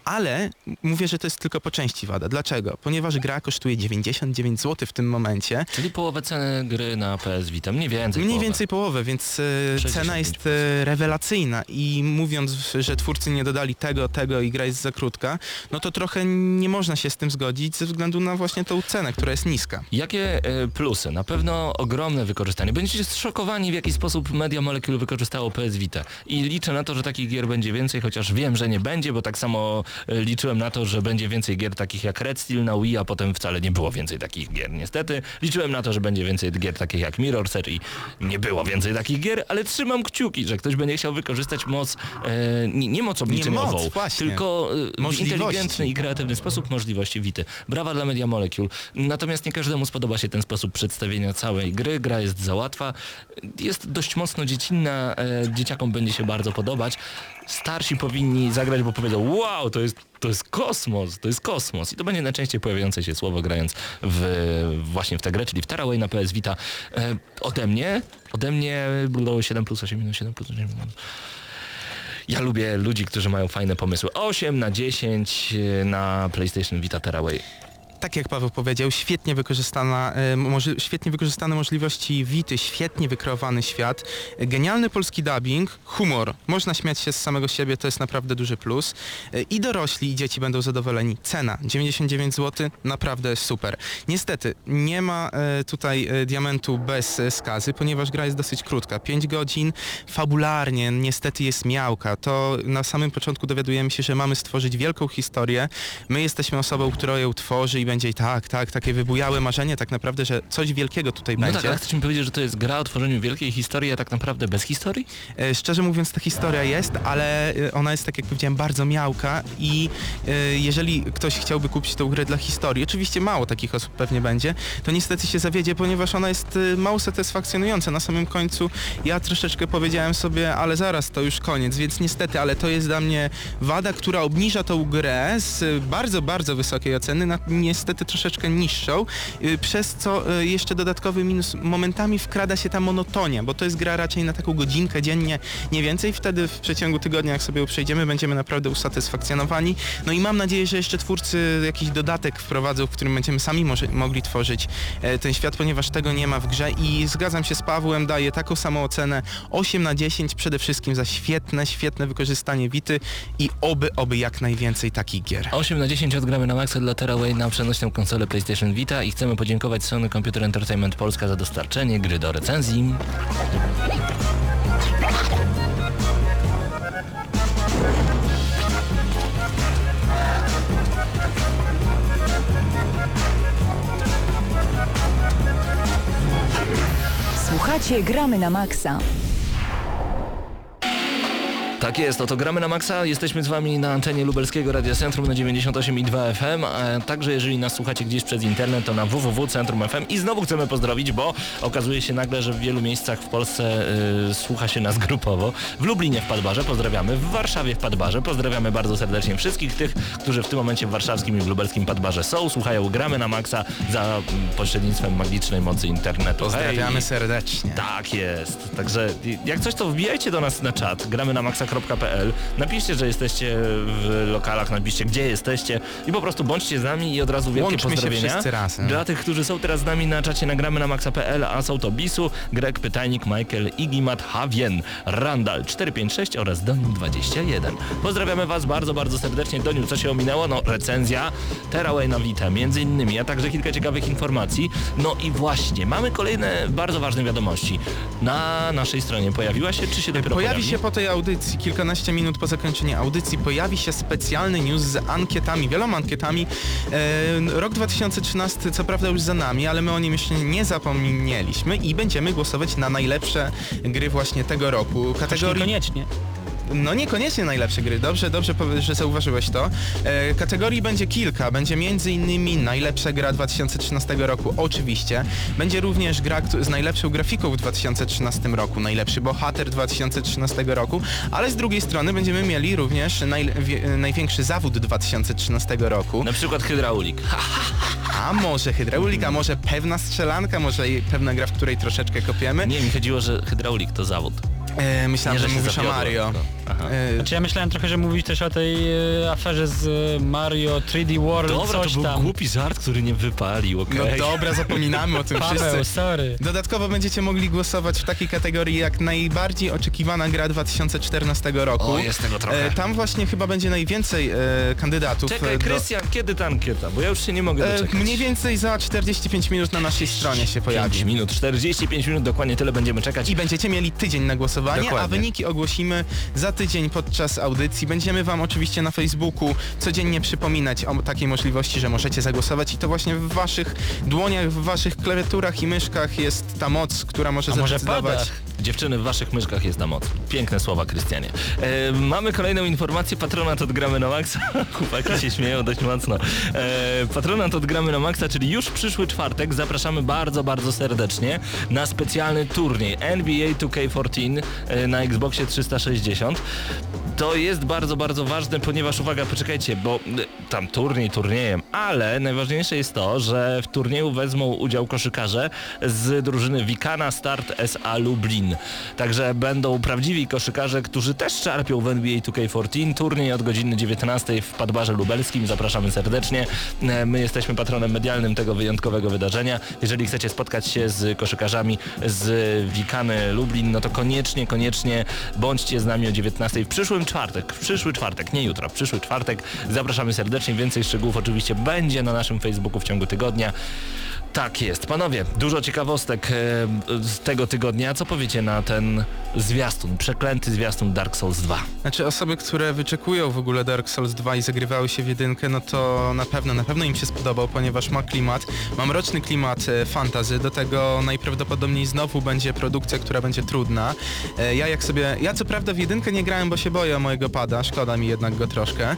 ale mówię, że to jest tylko po części wada. Dlaczego? Ponieważ gra kosztuje 99 zł w tym momencie, Czyli połowę ceny gry na PS Vita, mniej więcej Mniej połowę. więcej połowę, więc e, 65 cena jest e, rewelacyjna i mówiąc, że twórcy nie dodali tego, tego i gra jest za krótka, no to trochę nie można się z tym zgodzić ze względu na właśnie tą cenę, która jest niska. Jakie e, plusy? Na pewno ogromne wykorzystanie. Będziecie zszokowani, w jaki sposób Media Molecule wykorzystało PS Vita. I liczę na to, że takich gier będzie więcej, chociaż wiem, że nie będzie, bo tak samo liczyłem na to, że będzie więcej gier takich jak Red Steel na Wii, a potem wcale nie było więcej takich gier. Niestety liczyłem na to, że będzie więcej gier takich jak Mirror's Edge i nie było więcej takich gier, ale trzymam kciuki, że ktoś będzie chciał wykorzystać moc, e, nie, nie moc obliczeniową, moc, właśnie. tylko e, w inteligentny i kreatywny sposób możliwości Wity. Brawa dla Media Molecule. Natomiast nie każdemu spodoba się ten sposób przedstawienia całej gry. Gra jest za łatwa. Jest dość mocno dziecinna. E, dzieciakom będzie się bardzo podobać. Starsi powinni zagrać, bo powiedzą wow, to jest, to jest kosmos, to jest kosmos. I to będzie najczęściej pojawiające się słowo grając w, właśnie w tę grę, czyli w Taraway na PS Vita. E, ode mnie, ode mnie było 7 plus 8 minus 7 plus 8 minus. Ja lubię ludzi, którzy mają fajne pomysły. 8 na 10 na PlayStation Vita Tearaway. Tak jak Paweł powiedział, świetnie wykorzystana, e, moży, świetnie wykorzystane możliwości Wity, świetnie wykreowany świat, genialny polski dubbing, humor, można śmiać się z samego siebie, to jest naprawdę duży plus. E, I dorośli, i dzieci będą zadowoleni. Cena 99 zł, naprawdę super. Niestety, nie ma e, tutaj diamentu bez skazy, ponieważ gra jest dosyć krótka, 5 godzin, fabularnie niestety jest miałka. To na samym początku dowiadujemy się, że mamy stworzyć wielką historię, my jesteśmy osobą, która ją tworzy i będzie i tak, tak, takie wybujałe marzenie tak naprawdę, że coś wielkiego tutaj No będzie. tak, ale chcesz mi powiedzieć, że to jest gra o tworzeniu wielkiej historii, a tak naprawdę bez historii? E, Szczerze mówiąc, ta historia jest, ale e, ona jest, tak jak powiedziałem, bardzo miałka i e, jeżeli ktoś chciałby kupić tą grę dla historii, oczywiście mało takich osób pewnie będzie, to niestety się zawiedzie, ponieważ ona jest mało satysfakcjonująca. Na samym końcu ja troszeczkę powiedziałem sobie, ale zaraz, to już koniec, więc niestety, ale to jest dla mnie wada, która obniża tą grę z bardzo, bardzo wysokiej oceny na niestety troszeczkę niższą, y, przez co y, jeszcze dodatkowy minus, momentami wkrada się ta monotonia, bo to jest gra raczej na taką godzinkę dziennie, nie więcej. Wtedy w przeciągu tygodnia, jak sobie przejdziemy, będziemy naprawdę usatysfakcjonowani. No i mam nadzieję, że jeszcze twórcy jakiś dodatek wprowadzą, w którym będziemy sami może, mogli tworzyć e, ten świat, ponieważ tego nie ma w grze i zgadzam się z Pawłem, daję taką samą ocenę 8 na 10 przede wszystkim za świetne, świetne wykorzystanie Wity i oby, oby jak najwięcej takich gier. 8 na 10 odgramy na maksa dla Tearaway na przenośną konsolę PlayStation Vita i chcemy podziękować Sony Computer Entertainment Polska za dostarczenie gry do recenzji. Słuchacie Gramy na Maxa. Tak jest, oto gramy na maksa, jesteśmy z wami na antenie lubelskiego Radia Centrum na 98,2 FM, a także jeżeli nas słuchacie gdzieś przez internet, to na www.centrum FM i znowu chcemy pozdrowić, bo okazuje się nagle, że w wielu miejscach w Polsce y, słucha się nas grupowo. W Lublinie w Padbarze pozdrawiamy, w Warszawie w Padbarze pozdrawiamy bardzo serdecznie wszystkich tych, którzy w tym momencie w warszawskim i w lubelskim Padbarze są, słuchają gramy na maksa za pośrednictwem magicznej mocy internetu. Pozdrawiamy Hej. serdecznie. Tak jest. Także jak coś to wbijajcie do nas na czat, gramy na napiszcie, że jesteście w lokalach, napiszcie gdzie jesteście i po prostu bądźcie z nami i od razu wielkie Łączmy się pozdrowienia. razem. Dla tych, którzy są teraz z nami na czacie nagramy na maxa.pl, a są to Bisu, Greg Pytajnik, Michael, Igimat, Havien, Randall 456 oraz Doniu21. Pozdrawiamy Was bardzo, bardzo serdecznie. Doniu, co się ominęło? No recenzja Teraway na Vita, między innymi, a także kilka ciekawych informacji. No i właśnie, mamy kolejne bardzo ważne wiadomości. Na naszej stronie pojawiła się, czy się dopiero Pojawi pojawi? się po tej audycji, kilkanaście minut po zakończeniu audycji, pojawi się specjalny news z ankietami, wieloma ankietami. E, rok 2013 co prawda już za nami, ale my o nim jeszcze nie zapomnieliśmy i będziemy głosować na najlepsze gry właśnie tego roku. Kategorii niekoniecznie. No niekoniecznie najlepsze gry, dobrze, dobrze, że zauważyłeś to. E, kategorii będzie kilka, będzie między innymi najlepsza gra 2013 roku, oczywiście. Będzie również gra z najlepszą grafiką w 2013 roku, najlepszy bohater 2013 roku, ale z drugiej strony będziemy mieli również naj, największy zawód 2013 roku. Na przykład hydraulik. A może hydraulika, może pewna strzelanka, może pewna gra, w której troszeczkę kopiemy. nie, mi chodziło, że hydraulik to zawód. E, myślałem, Nie, że że mówisz o Mario. Aha. E, Znaczy ja myślałem trochę, że mówisz też o tej e, aferze z e, Mario 3D World, Dobra, to coś był tam. głupi żart, który nie wypalił, okej? No dobra, zapominamy o tym Paweł, wszyscy. sorry. Dodatkowo będziecie mogli głosować w takiej kategorii jak najbardziej oczekiwana gra 2014 roku. O, jest tego trochę. E, tam właśnie chyba będzie najwięcej e, kandydatów. Czekaj, e, do- Krystian, kiedy ta ankieta? Bo ja już się nie mogę E, doczekać. mniej więcej za 45 minut na naszej stronie się 5 pojawi. minut, 45 minut, dokładnie tyle będziemy czekać. I będziecie mieli tydzień na głosowanie, a Dokładnie. wyniki ogłosimy za tydzień podczas audycji. Będziemy Wam oczywiście na Facebooku codziennie przypominać o takiej możliwości, że możecie zagłosować i to właśnie w Waszych dłoniach, w Waszych klawiaturach i myszkach jest ta moc, która może A może zadecydować. padach? Dziewczyny, w waszych myszkach jest ta moc. Piękne słowa, Krystianie. E, mamy kolejną informację, patronat od Gramy na Maxa. Chłopaki się śmieją dość mocno. E, patronat od Gramy na Maxa, czyli już przyszły czwartek. Zapraszamy bardzo, bardzo serdecznie na specjalny turniej NBA 2K14 e, na Xboxie 360. To jest bardzo, bardzo ważne, ponieważ uwaga, poczekajcie, bo e, tam turniej turniejem, ale najważniejsze jest to, że w turnieju wezmą udział koszykarze z drużyny Wikana Start SA Lublin. Także będą prawdziwi koszykarze, którzy też czerpią w NBA 2K14. Turniej od godziny 19 w Padbarze Lubelskim. Zapraszamy serdecznie. E, My jesteśmy patronem medialnym tego wyjątkowego wydarzenia. Jeżeli chcecie spotkać się z koszykarzami z Wikany Lublin, no to koniecznie, koniecznie bądźcie z nami o 19 w przyszłym czwartek. W przyszły czwartek, nie jutro, w przyszły czwartek. Zapraszamy serdecznie. Więcej szczegółów oczywiście będzie na naszym Facebooku w ciągu tygodnia. Tak jest. Panowie, dużo ciekawostek e, z tego tygodnia. Co powiecie na ten zwiastun, przeklęty zwiastun Dark Souls 2? Znaczy osoby, które wyczekują w ogóle Dark Souls 2 i zagrywały się w jedynkę, no to na pewno, na pewno im się spodobał, ponieważ ma klimat, ma mroczny klimat e, fantazy, do tego najprawdopodobniej znowu będzie produkcja, która będzie trudna. E, ja jak sobie, ja co prawda w jedynkę nie grałem, bo się boję mojego pada, szkoda mi jednak go troszkę,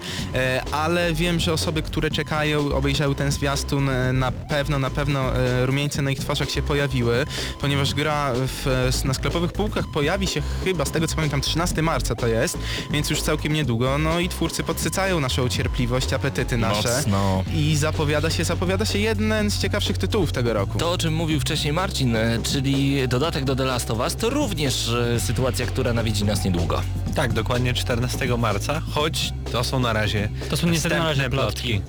ale wiem, że osoby, które czekają, obejrzały ten zwiastun, na pewno, na pewno e, rumieńce na ich twarzach się pojawiły, ponieważ gra w, na sklepowych półkach pojawi się chyba, z tego co pamiętam, 13 marca to jest, więc już całkiem niedługo, no i twórcy podsycają naszą cierpliwość, apetyty nasze Mocno. i zapowiada się, zapowiada się jeden z ciekawszych tytułów tego roku. To, o czym mówił wcześniej Marcin, e, czyli dodatek do The Last of Us, to również e, sytuacja, która nawiedzi nas niedługo. Tak, dokładnie 14 marca, choć to są na razie To są niestety na razie wstępne plotki.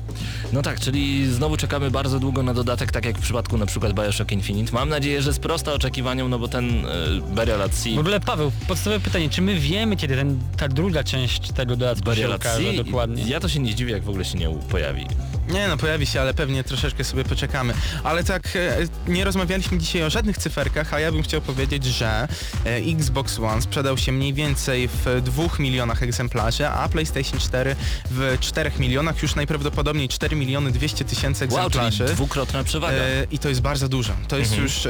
No tak, czyli znowu czekamy bardzo długo na dodatek, tak jak w przypadku na przykład Bioshock Infinite. Mam nadzieję, że sprosta oczekiwaniom, no bo ten e, Burial W ogóle Paweł, podstawowe pytanie, czy my wiemy kiedy ten, ta druga część tego dodatku się Burial at ukaże dokładnie? ja to się nie zdziwię, jak w ogóle się nie pojawi. Nie no, pojawi się, ale pewnie troszeczkę sobie poczekamy. Ale tak, e, nie rozmawialiśmy dzisiaj o żadnych cyferkach, a ja bym chciał powiedzieć, że e, Xbox One sprzedał się mniej więcej w 2 milionach egzemplarzy, a PlayStation 4 w 4 milionach, już najprawdopodobniej 4 miliony 200 tysięcy Wow, egzemplarzy. dwukrotna przewaga. E, I to jest bardzo dużo. To jest Mhm. już,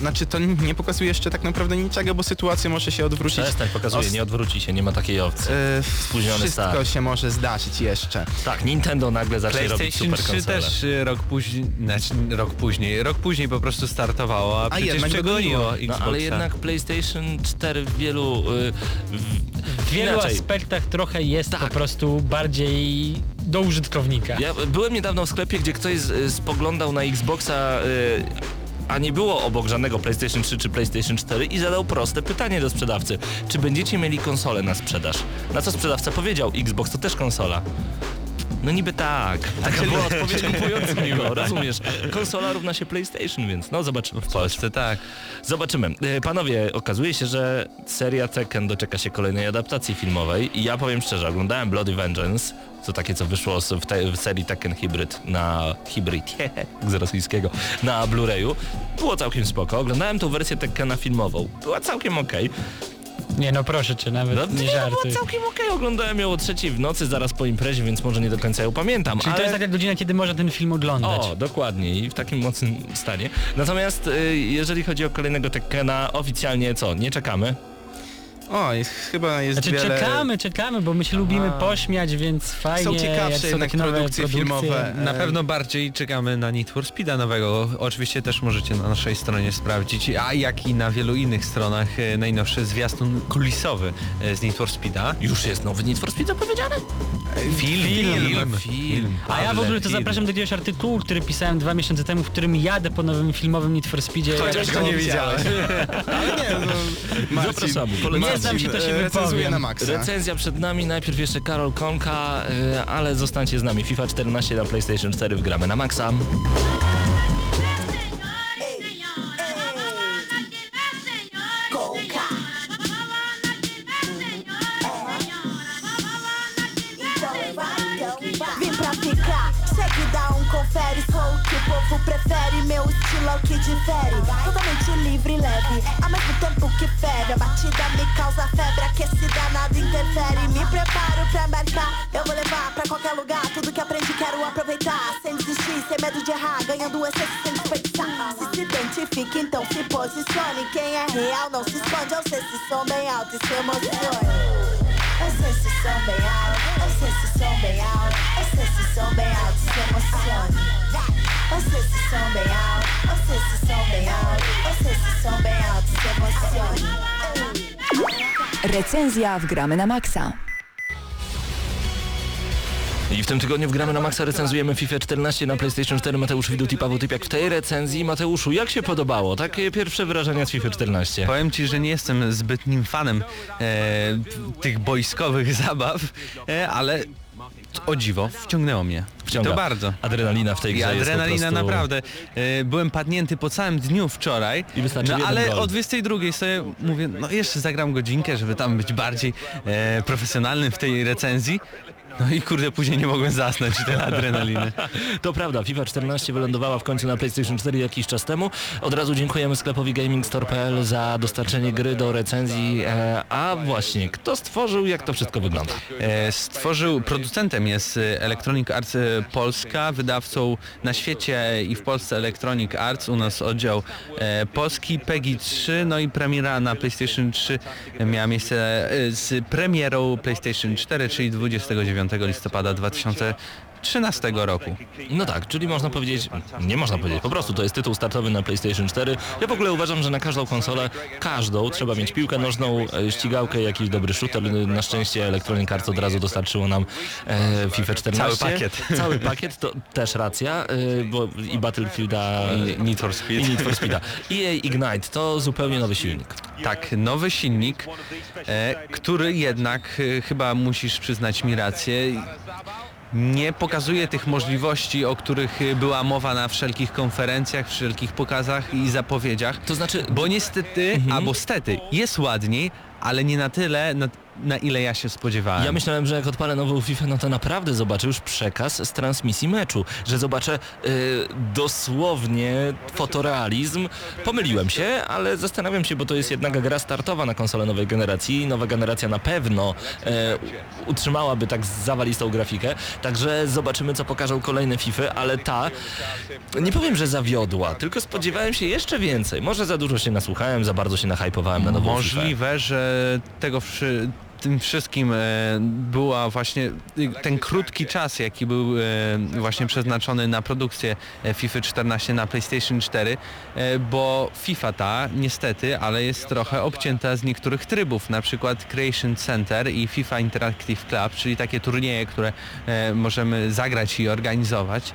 znaczy to nie pokazuje jeszcze tak naprawdę niczego, bo sytuacja może się odwrócić. Przestań, pokazuje, nie odwróci się, nie ma takiej opcji. Spóźniony wszystko start. się może zdarzyć jeszcze. Tak, Nintendo nagle zacznie robić PlayStation super 3 konsole. też y, rok później, znaczy rok później, rok później po prostu startowało, a, przecież jednak przegoniło. No ale jednak PlayStation 4 w wielu... Y, w, W wielu inaczej. aspektach trochę jest Tak. po prostu bardziej do użytkownika. Ja byłem niedawno w sklepie, gdzie ktoś z- spoglądał na Xboxa, y, a nie było obok żadnego PlayStation 3 czy PlayStation 4 i zadał proste pytanie do sprzedawcy. Czy będziecie mieli konsolę na sprzedaż? Na co sprzedawca powiedział, Xbox to też konsola. No niby tak. Taka była odpowiedź kupującego, rozumiesz? Konsola równa się PlayStation, więc no zobaczymy. W Polsce tak. Zobaczymy. E, Panowie, okazuje się, że seria Tekken doczeka się kolejnej adaptacji filmowej i ja powiem szczerze, oglądałem Bloody Vengeance, to takie co wyszło w, te, w serii Tekken Hybrid na Hybrid, z rosyjskiego, na Blu-rayu. Było całkiem spoko. Oglądałem tą wersję Tekkena filmową. Była całkiem okej. Nie no proszę cię, nawet No, nie nie, żartuj. była całkiem okej. Oglądałem ją o trzeciej w nocy, zaraz po imprezie, więc może nie do końca ją pamiętam. Czyli ale... to jest taka godzina, kiedy można ten film oglądać. O, dokładnie i w takim mocnym stanie. Natomiast y, jeżeli chodzi o kolejnego Tekkena, oficjalnie co, nie czekamy? Oj, chyba jest Znaczy wiele... czekamy, czekamy, bo my się lubimy pośmiać, więc fajnie. Są ciekawsze są jednak takie nowe produkcje filmowe. Na pewno bardziej czekamy na Need for Speeda nowego. Oczywiście też możecie na naszej stronie sprawdzić, a jak i na wielu innych stronach e, najnowszy zwiastun kulisowy e, z Need for Speeda. Już jest nowy Need for Speed zapowiedziany? Film, film, film. A ja w ogóle to zapraszam do jakiegoś artykułu, który pisałem dwa miesiące temu, w którym jadę po nowym filmowym Need for Speedzie. Chociaż go nie widziałeś. Ale nie, no, Marcin, Zapraszamy. Znam się, to się e, recenzuje na maksa. Recenzja przed nami, najpierw jeszcze Karol Konka, y, ale zostańcie z nami. FIFA 14 na PlayStation 4 wgramy na maksa. Prefere. Meu estilo é o que difere. Totalmente livre e leve, ao mesmo tempo que fere. A batida me causa febre, aquecida nada interfere. Me preparo pra embarcar, eu vou levar pra qualquer lugar. Tudo que aprendi quero aproveitar. Sem desistir, sem medo de errar. Ganhando essência sem desperdiçar. Se se identifique, então se posicione. Quem é real não se esconde. Eu sei se som bem alto e se emocione. Eu sei se som bem alto, eu sei se som bem alto, eu sei se som bem alto, se emocione. Som bem alto, som bem alto, som bem alto, se emocione. Recenzja w Gramy na Maxa. I w tym tygodniu wgramy na maksa recenzujemy FIFA 14 na PlayStation 4. Mateusz Widut i Paweł Typiak w tej recenzji. Mateuszu, jak się podobało? Takie pierwsze wrażenia z FIFA 14. Powiem Ci, że nie jestem zbytnim fanem e, tych boiskowych zabaw, e, ale o dziwo, wciągnęło mnie. Wciąga. To bardzo. Adrenalina w tej I grze jest po adrenalina prostu... naprawdę. E, byłem padnięty po całym dniu wczoraj, I no, ale gol. o 22 sobie mówię, no jeszcze zagram godzinkę, żeby tam być bardziej e, profesjonalnym w tej recenzji. No i kurde, później nie mogłem zasnąć tej adrenaliny. To prawda, FIFA 14 wylądowała w końcu na PlayStation 4 jakiś czas temu. Od razu dziękujemy sklepowi gamingstore.pl za dostarczenie gry do recenzji. E, a właśnie, kto stworzył, jak to wszystko wygląda? E, stworzył, producentem jest e, Electronic Arts Polska, wydawcą na świecie i w Polsce Electronic Arts, u nas oddział polski, PEGI 3, no i premiera na PlayStation 3 miała miejsce z premierą PlayStation 4, czyli 29 listopada 2013 roku. No tak, czyli można powiedzieć, nie można powiedzieć, po prostu to jest tytuł startowy na PlayStation 4. Ja w ogóle uważam, że na każdą konsolę, każdą, trzeba mieć piłkę nożną, ścigałkę, jakiś dobry shooter. Na szczęście Electronic Arts od razu dostarczyło nam e, FIFA 14. Cały pakiet. Cały pakiet, to też racja, e, bo i Battlefielda, I Need for Speed. i Need for Speeda. EA Ignite to zupełnie nowy silnik. Tak, nowy silnik, e, który jednak e, chyba musisz przyznać mi rację. Nie pokazuje tych możliwości, o których e, była mowa na wszelkich konferencjach, wszelkich pokazach i zapowiedziach. To znaczy, Bo niestety, albo stety, jest ładniej, ale nie na tyle, na, na ile ja się spodziewałem. Ja myślałem, że jak odpalę nową FIFA, no to naprawdę zobaczę już przekaz z transmisji meczu, że zobaczę y, dosłownie fotorealizm. Pomyliłem się, ale zastanawiam się, bo to jest jednak gra startowa na konsolę nowej generacji. Nowa generacja na pewno y, utrzymałaby tak zawalistą grafikę, także zobaczymy, co pokażą kolejne FIFA, ale ta, nie powiem, że zawiodła, tylko spodziewałem się jeszcze więcej. Może za dużo się nasłuchałem, za bardzo się nahypowałem na nową FIFA. Możliwe, że tego wszy, tym wszystkim e, była właśnie ten krótki czas, jaki był e, właśnie przeznaczony na produkcję e, FIFA 14 na PlayStation 4, e, bo FIFA ta niestety, ale jest trochę obcięta z niektórych trybów, na przykład Creation Center i FIFA Interactive Club, czyli takie turnieje, które możemy zagrać i organizować.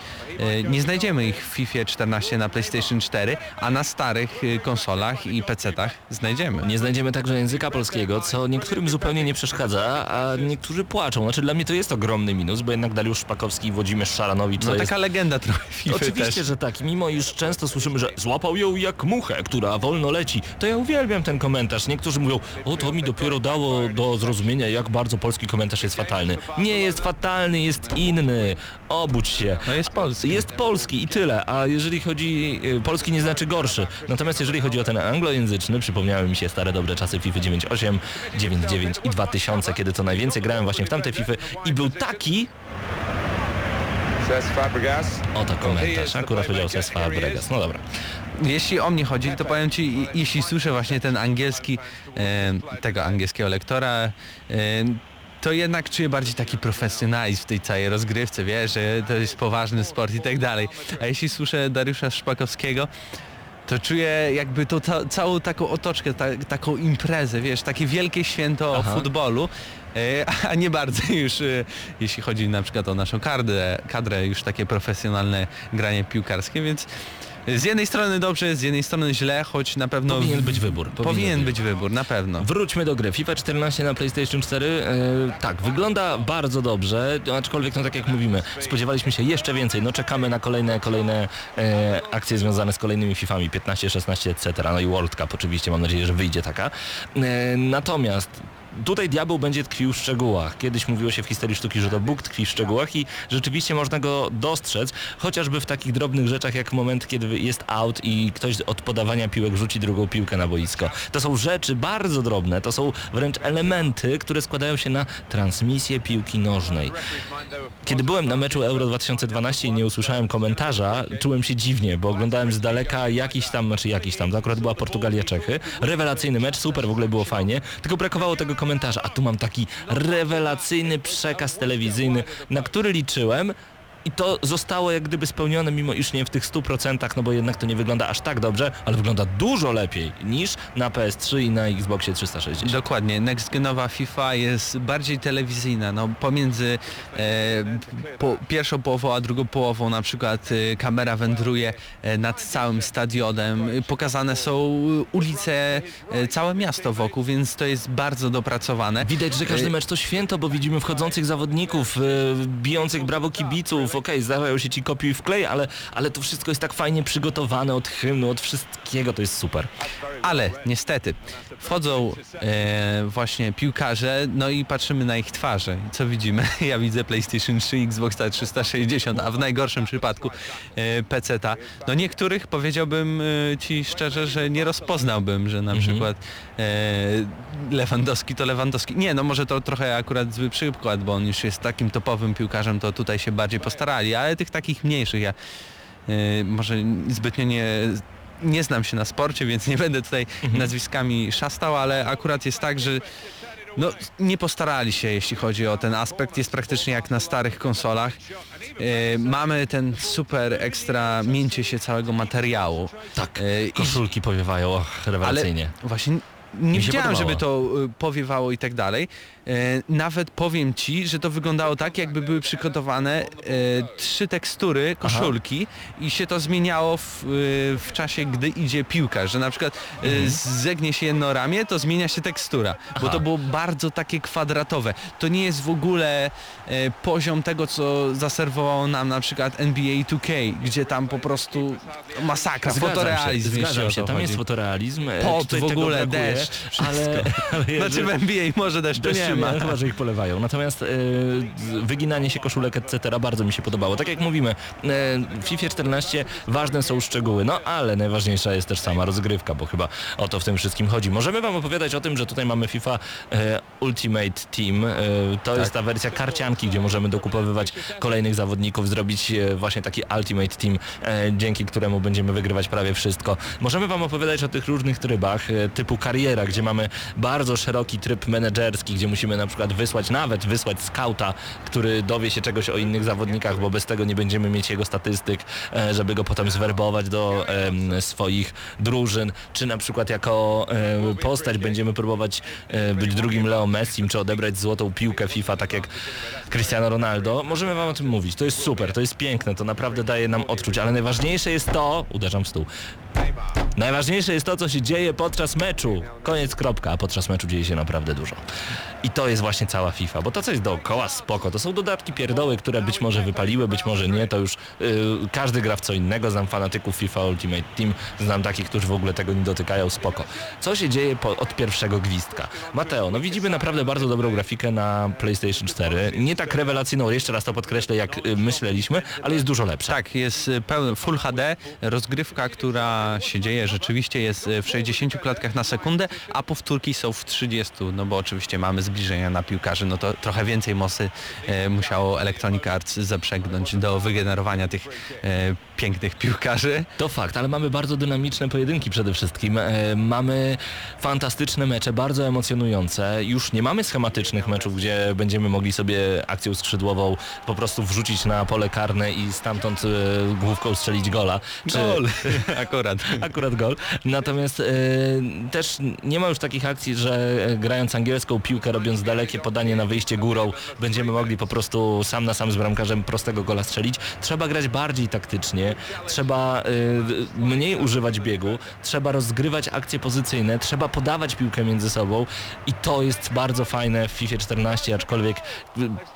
Nie znajdziemy ich w FIFA 14 na PlayStation 4, a na starych konsolach i PC-tach znajdziemy. Nie znajdziemy także języka polskiego, co niektórym zupełnie nie przeszkadza, a niektórzy płaczą. Znaczy dla mnie to jest ogromny minus, bo jednak Dariusz Szpakowski i Włodzimierz Szaranowicz to No jest... taka legenda trochę FIFA Oczywiście, też. że tak. Mimo iż często słyszymy, że złapał ją jak muchę, która wolno leci, to ja uwielbiam ten komentarz. Niektórzy mówią, o to mi dopiero dało do zrozumienia, jak bardzo polski komentarz jest fatalny. Nie jest fatalny, jest inny. Obudź się. No jest polski. Jest polski i tyle, a jeżeli chodzi... y, Polski nie znaczy gorszy. Natomiast jeżeli chodzi o ten anglojęzyczny, przypomniały mi się stare dobre czasy FIFA 9.8, 9.9 i 2000, kiedy to najwięcej grałem właśnie w tamte FIFA i był taki... Oto komentarz, akurat powiedział Cesc Fabregas. No dobra. jeśli o mnie chodzi, to powiem Ci, i- jeśli słyszę właśnie ten angielski, e, tego angielskiego lektora, e, to jednak czuję bardziej taki profesjonalizm w tej całej rozgrywce, wiesz, że to jest poważny sport i tak dalej. A jeśli słyszę Dariusza Szpakowskiego, to czuję jakby to ca całą taką otoczkę, ta taką imprezę, wiesz, takie wielkie święto Aha. futbolu, e, a nie bardzo już, e, jeśli chodzi na przykład o naszą kadrę, kadrę już takie profesjonalne granie piłkarskie, więc z jednej strony dobrze, z jednej strony źle, choć na pewno... Powinien być wybór. Powinien, być wybór, na pewno. Wróćmy do gry. FIFA 14 na PlayStation 4. E, tak, wygląda bardzo dobrze, aczkolwiek no tak jak mówimy, spodziewaliśmy się jeszcze więcej. No czekamy na kolejne, kolejne e, akcje związane z kolejnymi FIFami 15, 16, etc. No i World Cup oczywiście, mam nadzieję, że wyjdzie taka. E, natomiast Tutaj diabeł będzie tkwił w szczegółach. Kiedyś mówiło się w historii sztuki, że to Bóg tkwi w szczegółach i rzeczywiście można go dostrzec, chociażby w takich drobnych rzeczach jak moment, kiedy jest out i ktoś od podawania piłek rzuci drugą piłkę na boisko. To są rzeczy bardzo drobne, to są wręcz elementy, które składają się na transmisję piłki nożnej. Kiedy byłem na meczu Euro 2012 i nie usłyszałem komentarza, czułem się dziwnie, bo oglądałem z daleka jakiś tam, znaczy jakiś tam, to akurat była Portugalia-Czechy. Rewelacyjny mecz, super, w ogóle było fajnie, tylko brakowało tego komentarza, a tu mam taki rewelacyjny przekaz telewizyjny, na który liczyłem, i to zostało jak gdyby spełnione, mimo iż nie w tych 100%, no bo jednak to nie wygląda aż tak dobrze, ale wygląda dużo lepiej niż na PS3 i na Xboxie 360. Dokładnie, next genowa FIFA jest bardziej telewizyjna, no pomiędzy e, po, pierwszą połową a drugą połową na przykład e, kamera wędruje e, nad całym stadionem, pokazane są ulice, e, całe miasto wokół, więc to jest bardzo dopracowane. Widać, że każdy E, mecz to święto, bo widzimy wchodzących zawodników, e, bijących brawo kibiców, okej, zdarzają się ci kopiuj w klej, ale, ale to wszystko jest tak fajnie przygotowane od hymnu, od wszystkiego, to jest super. Ale niestety wchodzą e, właśnie piłkarze, no i patrzymy na ich twarze. I Co widzimy? Ja widzę PlayStation 3, Xbox 360, a w najgorszym przypadku e, PC-ta. No niektórych powiedziałbym e, ci szczerze, że nie rozpoznałbym, że na Mhm. przykład e, Lewandowski to Lewandowski. Nie, no może to trochę akurat zły przykład, bo on już jest takim topowym piłkarzem, to tutaj się bardziej postarali, ale tych takich mniejszych ja e, może zbytnio nie nie znam się na sporcie, więc nie będę tutaj nazwiskami szastał, ale akurat jest tak, że no, nie postarali się, jeśli chodzi o ten aspekt. Jest praktycznie jak na starych konsolach. E, mamy ten super ekstra mięcie się całego materiału. Tak, i- koszulki powiewają, och, rewelacyjnie. ale właśnie nie widziałem, żeby to y, powiewało i tak dalej. E, nawet powiem Ci, że to wyglądało tak, jakby były przygotowane e, trzy tekstury koszulki i się to zmieniało w, y, w czasie, gdy idzie piłka, że na przykład mhm. zegnie się jedno ramię, to zmienia się tekstura, bo Aha. to było bardzo takie kwadratowe. To nie jest w ogóle e, poziom tego, co zaserwowało nam na przykład NBA 2K, gdzie tam po prostu masakra, fotorealizm. się, zgadzam się, tam jest chodzi. fotorealizm. e, Pot w ogóle, brakuje, deszcz, ale, ale Znaczy jeżeli- w NBA może deszczu Deszczu nie ma. Chyba, że ich polewają. Natomiast e, wyginanie się koszulek, etc. bardzo mi się podobało. Tak jak mówimy, e, w FIFA 14 ważne są szczegóły, no ale najważniejsza jest też sama rozgrywka, bo chyba o to w tym wszystkim chodzi. Możemy wam opowiadać o tym, że tutaj mamy FIFA e, Ultimate Team. E, to jest ta wersja karcianki, gdzie możemy dokupowywać kolejnych zawodników, zrobić e, właśnie taki Ultimate Team, e, dzięki któremu będziemy wygrywać prawie wszystko. Możemy wam opowiadać o tych różnych trybach, typu kariera, gdzie mamy bardzo szeroki tryb menedżerski, gdzie musimy na przykład wysłać, nawet wysłać skauta, który dowie się czegoś o innych zawodnikach, bo bez tego nie będziemy mieć jego statystyk, e, żeby go potem zwerbować do swoich drużyn, czy na przykład jako e, postać będziemy próbować e, być drugim Leo Messim, czy odebrać złotą piłkę FIFA, tak jak Cristiano Ronaldo. Możemy wam o tym mówić. To jest super, to jest piękne, to naprawdę daje nam odczuć, ale najważniejsze jest to, uderzam w stół, Najważniejsze jest to, co się dzieje podczas meczu. Koniec, kropka, a podczas meczu dzieje się naprawdę dużo. I to jest właśnie cała FIFA, bo to, co jest dookoła, spoko. To są dodatki pierdoły, które być może wypaliły, być może nie. To już yy, każdy gra w co innego. Znam fanatyków FIFA Ultimate Team, znam takich, którzy w ogóle tego nie dotykają, spoko. Co się dzieje po, od pierwszego gwizdka? Mateo, no widzimy naprawdę bardzo dobrą grafikę na PlayStation 4. Nie tak rewelacyjną, jeszcze raz to podkreślę, jak y, myśleliśmy, ale jest dużo lepsza. Tak, jest y, pełny Full HD, rozgrywka, która się dzieje rzeczywiście jest y, w 60 klatkach na sekundę, a powtórki są w 30, no bo oczywiście mamy zbliżenia na piłkarzy, no to trochę więcej mocy e, musiało Electronic Arts zaprzęgnąć do wygenerowania tych e, pięknych piłkarzy. To fakt, ale mamy bardzo dynamiczne pojedynki przede wszystkim. E, mamy fantastyczne mecze, bardzo emocjonujące. Już nie mamy schematycznych meczów, gdzie będziemy mogli sobie akcją skrzydłową po prostu wrzucić na pole karne i stamtąd e, główką strzelić gola. Czy- Gol! Akurat. Akurat gol. Natomiast e, też nie ma już takich akcji, że e, grając angielską piłkę, robiąc dalekie podanie na wyjście górą, będziemy mogli po prostu sam na sam z bramkarzem prostego gola strzelić. Trzeba grać bardziej taktycznie, trzeba e, mniej używać biegu, trzeba rozgrywać akcje pozycyjne, trzeba podawać piłkę między sobą i to jest bardzo fajne w FIFA 14, aczkolwiek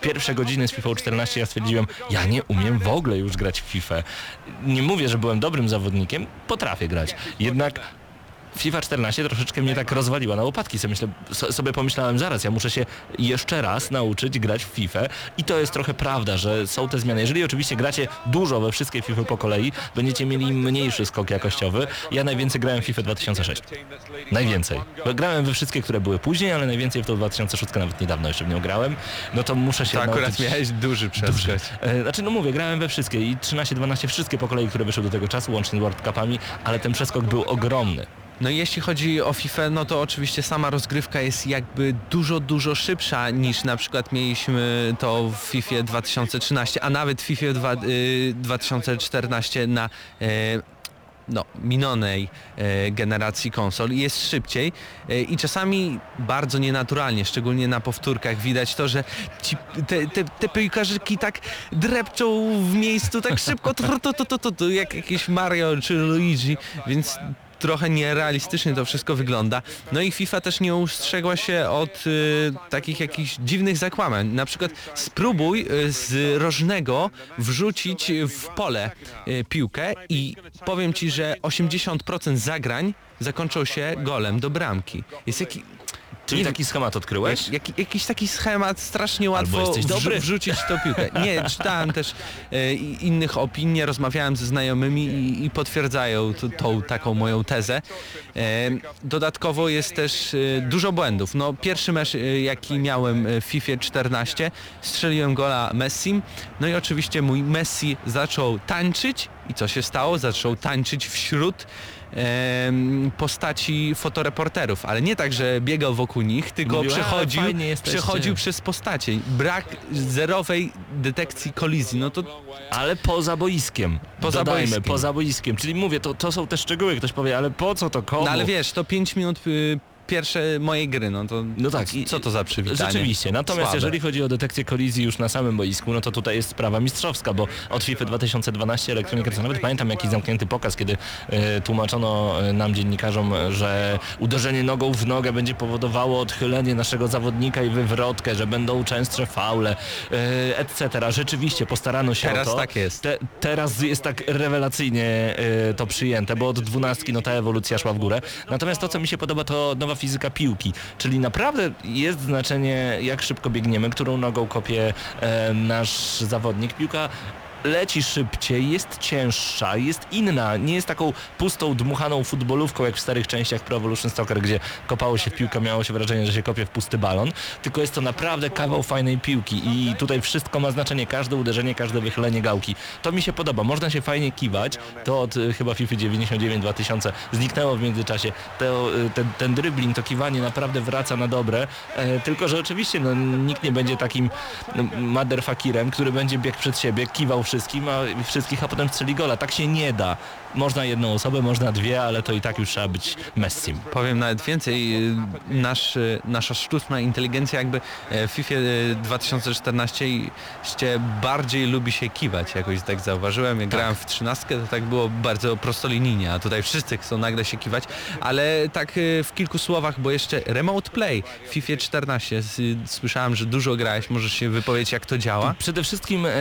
pierwsze godziny z FIFA 14 ja stwierdziłem, ja nie umiem w ogóle już grać w FIFA. Nie mówię, że byłem dobrym zawodnikiem, potrafię grać. Jednak FIFA 14 troszeczkę mnie tak rozwaliła na łopatki. Sobie, myślę, so- sobie pomyślałem, zaraz, ja muszę się jeszcze raz nauczyć grać w FIFA i to jest trochę prawda, że są te zmiany. Jeżeli oczywiście gracie dużo we wszystkie FIFA po kolei, będziecie mieli mniejszy skok jakościowy. Ja najwięcej grałem w FIFA 2006. Najwięcej. Grałem we wszystkie, które były później, ale najwięcej w tą 2006 nawet niedawno jeszcze w nią grałem. No to muszę się To akurat nauczyć... miałeś duży przeskok. E, Znaczy no mówię, grałem we wszystkie i 13-12 wszystkie po kolei, które wyszły do tego czasu, łącznie z World Cupami, ale ten przeskok był ogromny. No jeśli chodzi o FIFA, no to oczywiście sama rozgrywka jest jakby dużo, dużo szybsza niż na przykład mieliśmy to w FIFA 2013, a nawet w FIFA dwa, y, 2014 na e, no, minionej e, generacji konsol. Jest szybciej e, i czasami bardzo nienaturalnie, szczególnie na powtórkach widać to, że ci, te, te, te tak drepczą w miejscu tak szybko, tu, tu, tu, tu, tu, jak jakieś Mario czy Luigi, więc trochę nierealistycznie to wszystko wygląda. No i FIFA też nie ustrzegła się od y, takich jakichś dziwnych zakłamań. Na przykład spróbuj y, z rożnego wrzucić w pole y, piłkę i powiem Ci, że 80% zagrań zakończą się golem do bramki. Jest jaki... Czyli taki schemat odkryłeś? jak, jak, jakiś taki schemat strasznie łatwo wrzu- wrzucić tą piłkę. Nie, czytałem też e, innych opinii, rozmawiałem ze znajomymi i, i potwierdzają tą taką moją tezę. E, dodatkowo jest też e, dużo błędów. No, pierwszy mecz, e, jaki miałem e, w FIFA 14, strzeliłem gola Messim, no i oczywiście mój Messi zaczął tańczyć i co się stało? Zaczął tańczyć wśród postaci fotoreporterów, ale nie tak, że biegał wokół nich, tylko Mówił, "A, przechodził, fajnie jesteście". przechodził przez postacie. Brak zerowej detekcji kolizji, no to Ale poza boiskiem. Poza Dodajmy, boiskiem. poza boiskiem. Czyli mówię, to, to są te szczegóły. Ktoś powie, ale po co to komu? no, ale wiesz, to 5 minut y, pierwsze mojej gry, no to No tak, co to za przywitanie? Rzeczywiście. Natomiast Słabe. jeżeli chodzi o detekcję kolizji już na samym boisku, no to tutaj jest sprawa mistrzowska, bo od FIFA 2012 Electronic Arts, nawet pamiętam jakiś zamknięty pokaz, kiedy e, tłumaczono e, nam dziennikarzom, że uderzenie nogą w nogę będzie powodowało odchylenie naszego zawodnika i wywrotkę, że będą częstsze faule, e, etc. Rzeczywiście postarano się Teraz o to. tak jest. Te, teraz jest tak rewelacyjnie to przyjęte, bo od dwunastki no ta ewolucja szła w górę. Natomiast to, co mi się podoba, to nowa fizyka piłki, czyli naprawdę jest znaczenie, jak szybko biegniemy, którą nogą kopie e, nasz zawodnik. Piłka leci szybciej, jest cięższa, jest inna, nie jest taką pustą, dmuchaną futbolówką jak w starych częściach Pro Evolution Soccer, gdzie kopało się w piłkę, miało się wrażenie, że się kopie w pusty balon, tylko jest to naprawdę kawał fajnej piłki i tutaj wszystko ma znaczenie, każde uderzenie, każde wychylenie gałki. To mi się podoba, można się fajnie kiwać, to od y, chyba FIFA 99-2000 zniknęło w międzyczasie, to, y, ten, ten dribbling, to kiwanie naprawdę wraca na dobre, e, tylko że oczywiście no, nikt nie będzie takim no, motherfuckerem, który będzie biegł przed siebie, kiwał wszystkim, a wszystkich, a potem strzeli gola. Tak się nie da. Można jedną osobę, można dwie, ale to i tak już trzeba być Messim. Powiem nawet więcej, y, nasz, y, nasza sztuczna inteligencja jakby e, w FIFA y, 2014 ście bardziej lubi się kiwać, jakoś tak zauważyłem. Jak grałem w 13 to tak było bardzo prostolinijnie, a tutaj wszyscy chcą nagle się kiwać, ale tak y, w kilku słowach, bo jeszcze Remote Play w FIFA 14, s- słyszałem, że dużo grałeś, możesz się wypowiedzieć jak to działa? Przede wszystkim e,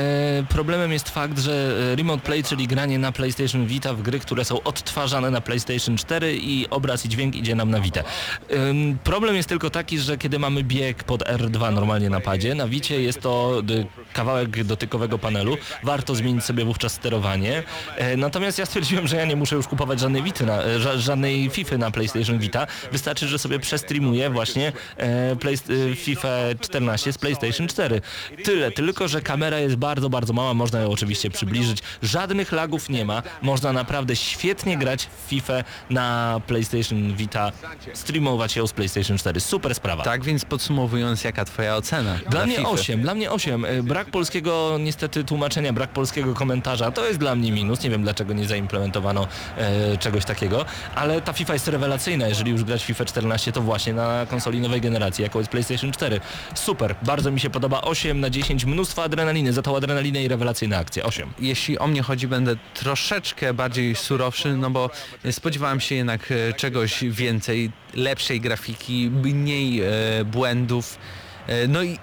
problemem jest fakt, że e, Remote Play, czyli granie na PlayStation Vita w gry, które są odtwarzane na PlayStation 4 i obraz i dźwięk idzie nam na. Ym, problem jest tylko taki, że kiedy mamy bieg pod R2 normalnie na padzie, na Vicie jest to y, kawałek dotykowego panelu, warto zmienić sobie wówczas sterowanie. E, natomiast ja stwierdziłem, że ja nie muszę już kupować żadnej Vity na, e, ża, żadnej FIFA na PlayStation Vita. Wystarczy, że sobie przestreamuję właśnie e, play, FIFA 14 z PlayStation 4. Tyle, tylko że kamera jest bardzo, bardzo mała, można ją oczywiście przybliżyć. Żadnych lagów nie ma, można naprawdę świetnie grać w FIFA na PlayStation Vita, streamować ją z PlayStation 4. Super sprawa. Tak więc podsumowując, jaka twoja ocena? Dla mnie FIFA? 8, dla mnie 8. E, Brak polskiego niestety tłumaczenia, brak polskiego komentarza, to jest dla mnie minus. Nie wiem dlaczego nie zaimplementowano e, czegoś takiego, ale ta FIFA jest rewelacyjna, jeżeli już grać FIFA 14 to właśnie na konsoli nowej generacji, jaką jest PlayStation 4. Super, bardzo mi się podoba 8 na 10, mnóstwo adrenaliny, za tą adrenalinę i rewelacyjne akcje. 8. Jeśli o mnie chodzi, będę troszeczkę bardziej surowszy, no bo spodziewałem się jednak e, czegoś więcej, lepszej grafiki, mniej e, błędów. E, no i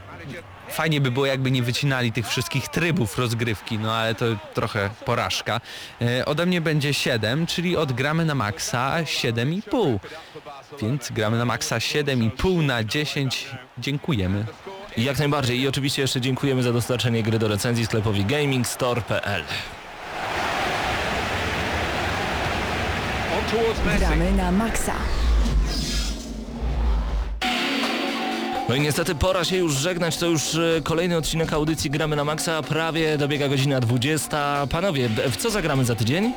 fajnie by było jakby nie wycinali tych wszystkich trybów rozgrywki, no ale to trochę porażka. Ode mnie będzie 7, czyli od gramy na maksa 7,5. Więc gramy na maksa 7,5 na 10. Dziękujemy. Jak najbardziej i oczywiście jeszcze dziękujemy za dostarczenie gry do recenzji sklepowi gamingstore.pl. Gramy na maksa. No i niestety pora się już żegnać, to już e, kolejny odcinek audycji Gramy na Maxa, prawie dobiega godzina 20. Panowie, w co zagramy za tydzień?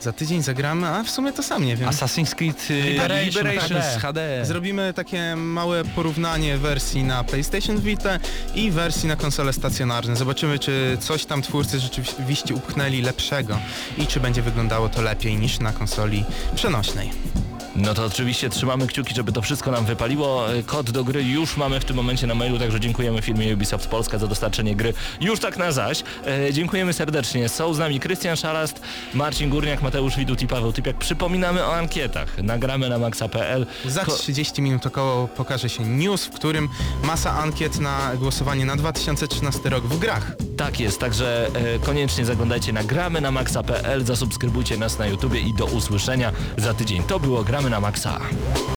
Za tydzień zagramy, a w sumie to sam nie wiem. Assassin's Creed y, Liberation Liberations HD. HD. Zrobimy takie małe porównanie wersji na PlayStation Vita i wersji na konsole stacjonarne. Zobaczymy, czy coś tam twórcy rzeczywiście upchnęli lepszego i czy będzie wyglądało to lepiej niż na konsoli przenośnej. No to oczywiście trzymamy kciuki, żeby to wszystko nam wypaliło. Kod do gry już mamy w tym momencie na mailu, także dziękujemy firmie Ubisoft Polska za dostarczenie gry już tak na zaś. E, dziękujemy serdecznie. Są z nami Krystian Szarast, Marcin Górniak, Mateusz Widut i Paweł Typiak. Przypominamy o ankietach. Nagramy na maxa.pl. Za Ko- 30 minut około pokaże się news, w którym masa ankiet na głosowanie na 2013 rok w grach. Tak jest, także e, koniecznie zaglądajcie na gramy na maxa.pl, zasubskrybujcie nas na YouTubie i do usłyszenia za tydzień. To było Gramy na Maxa.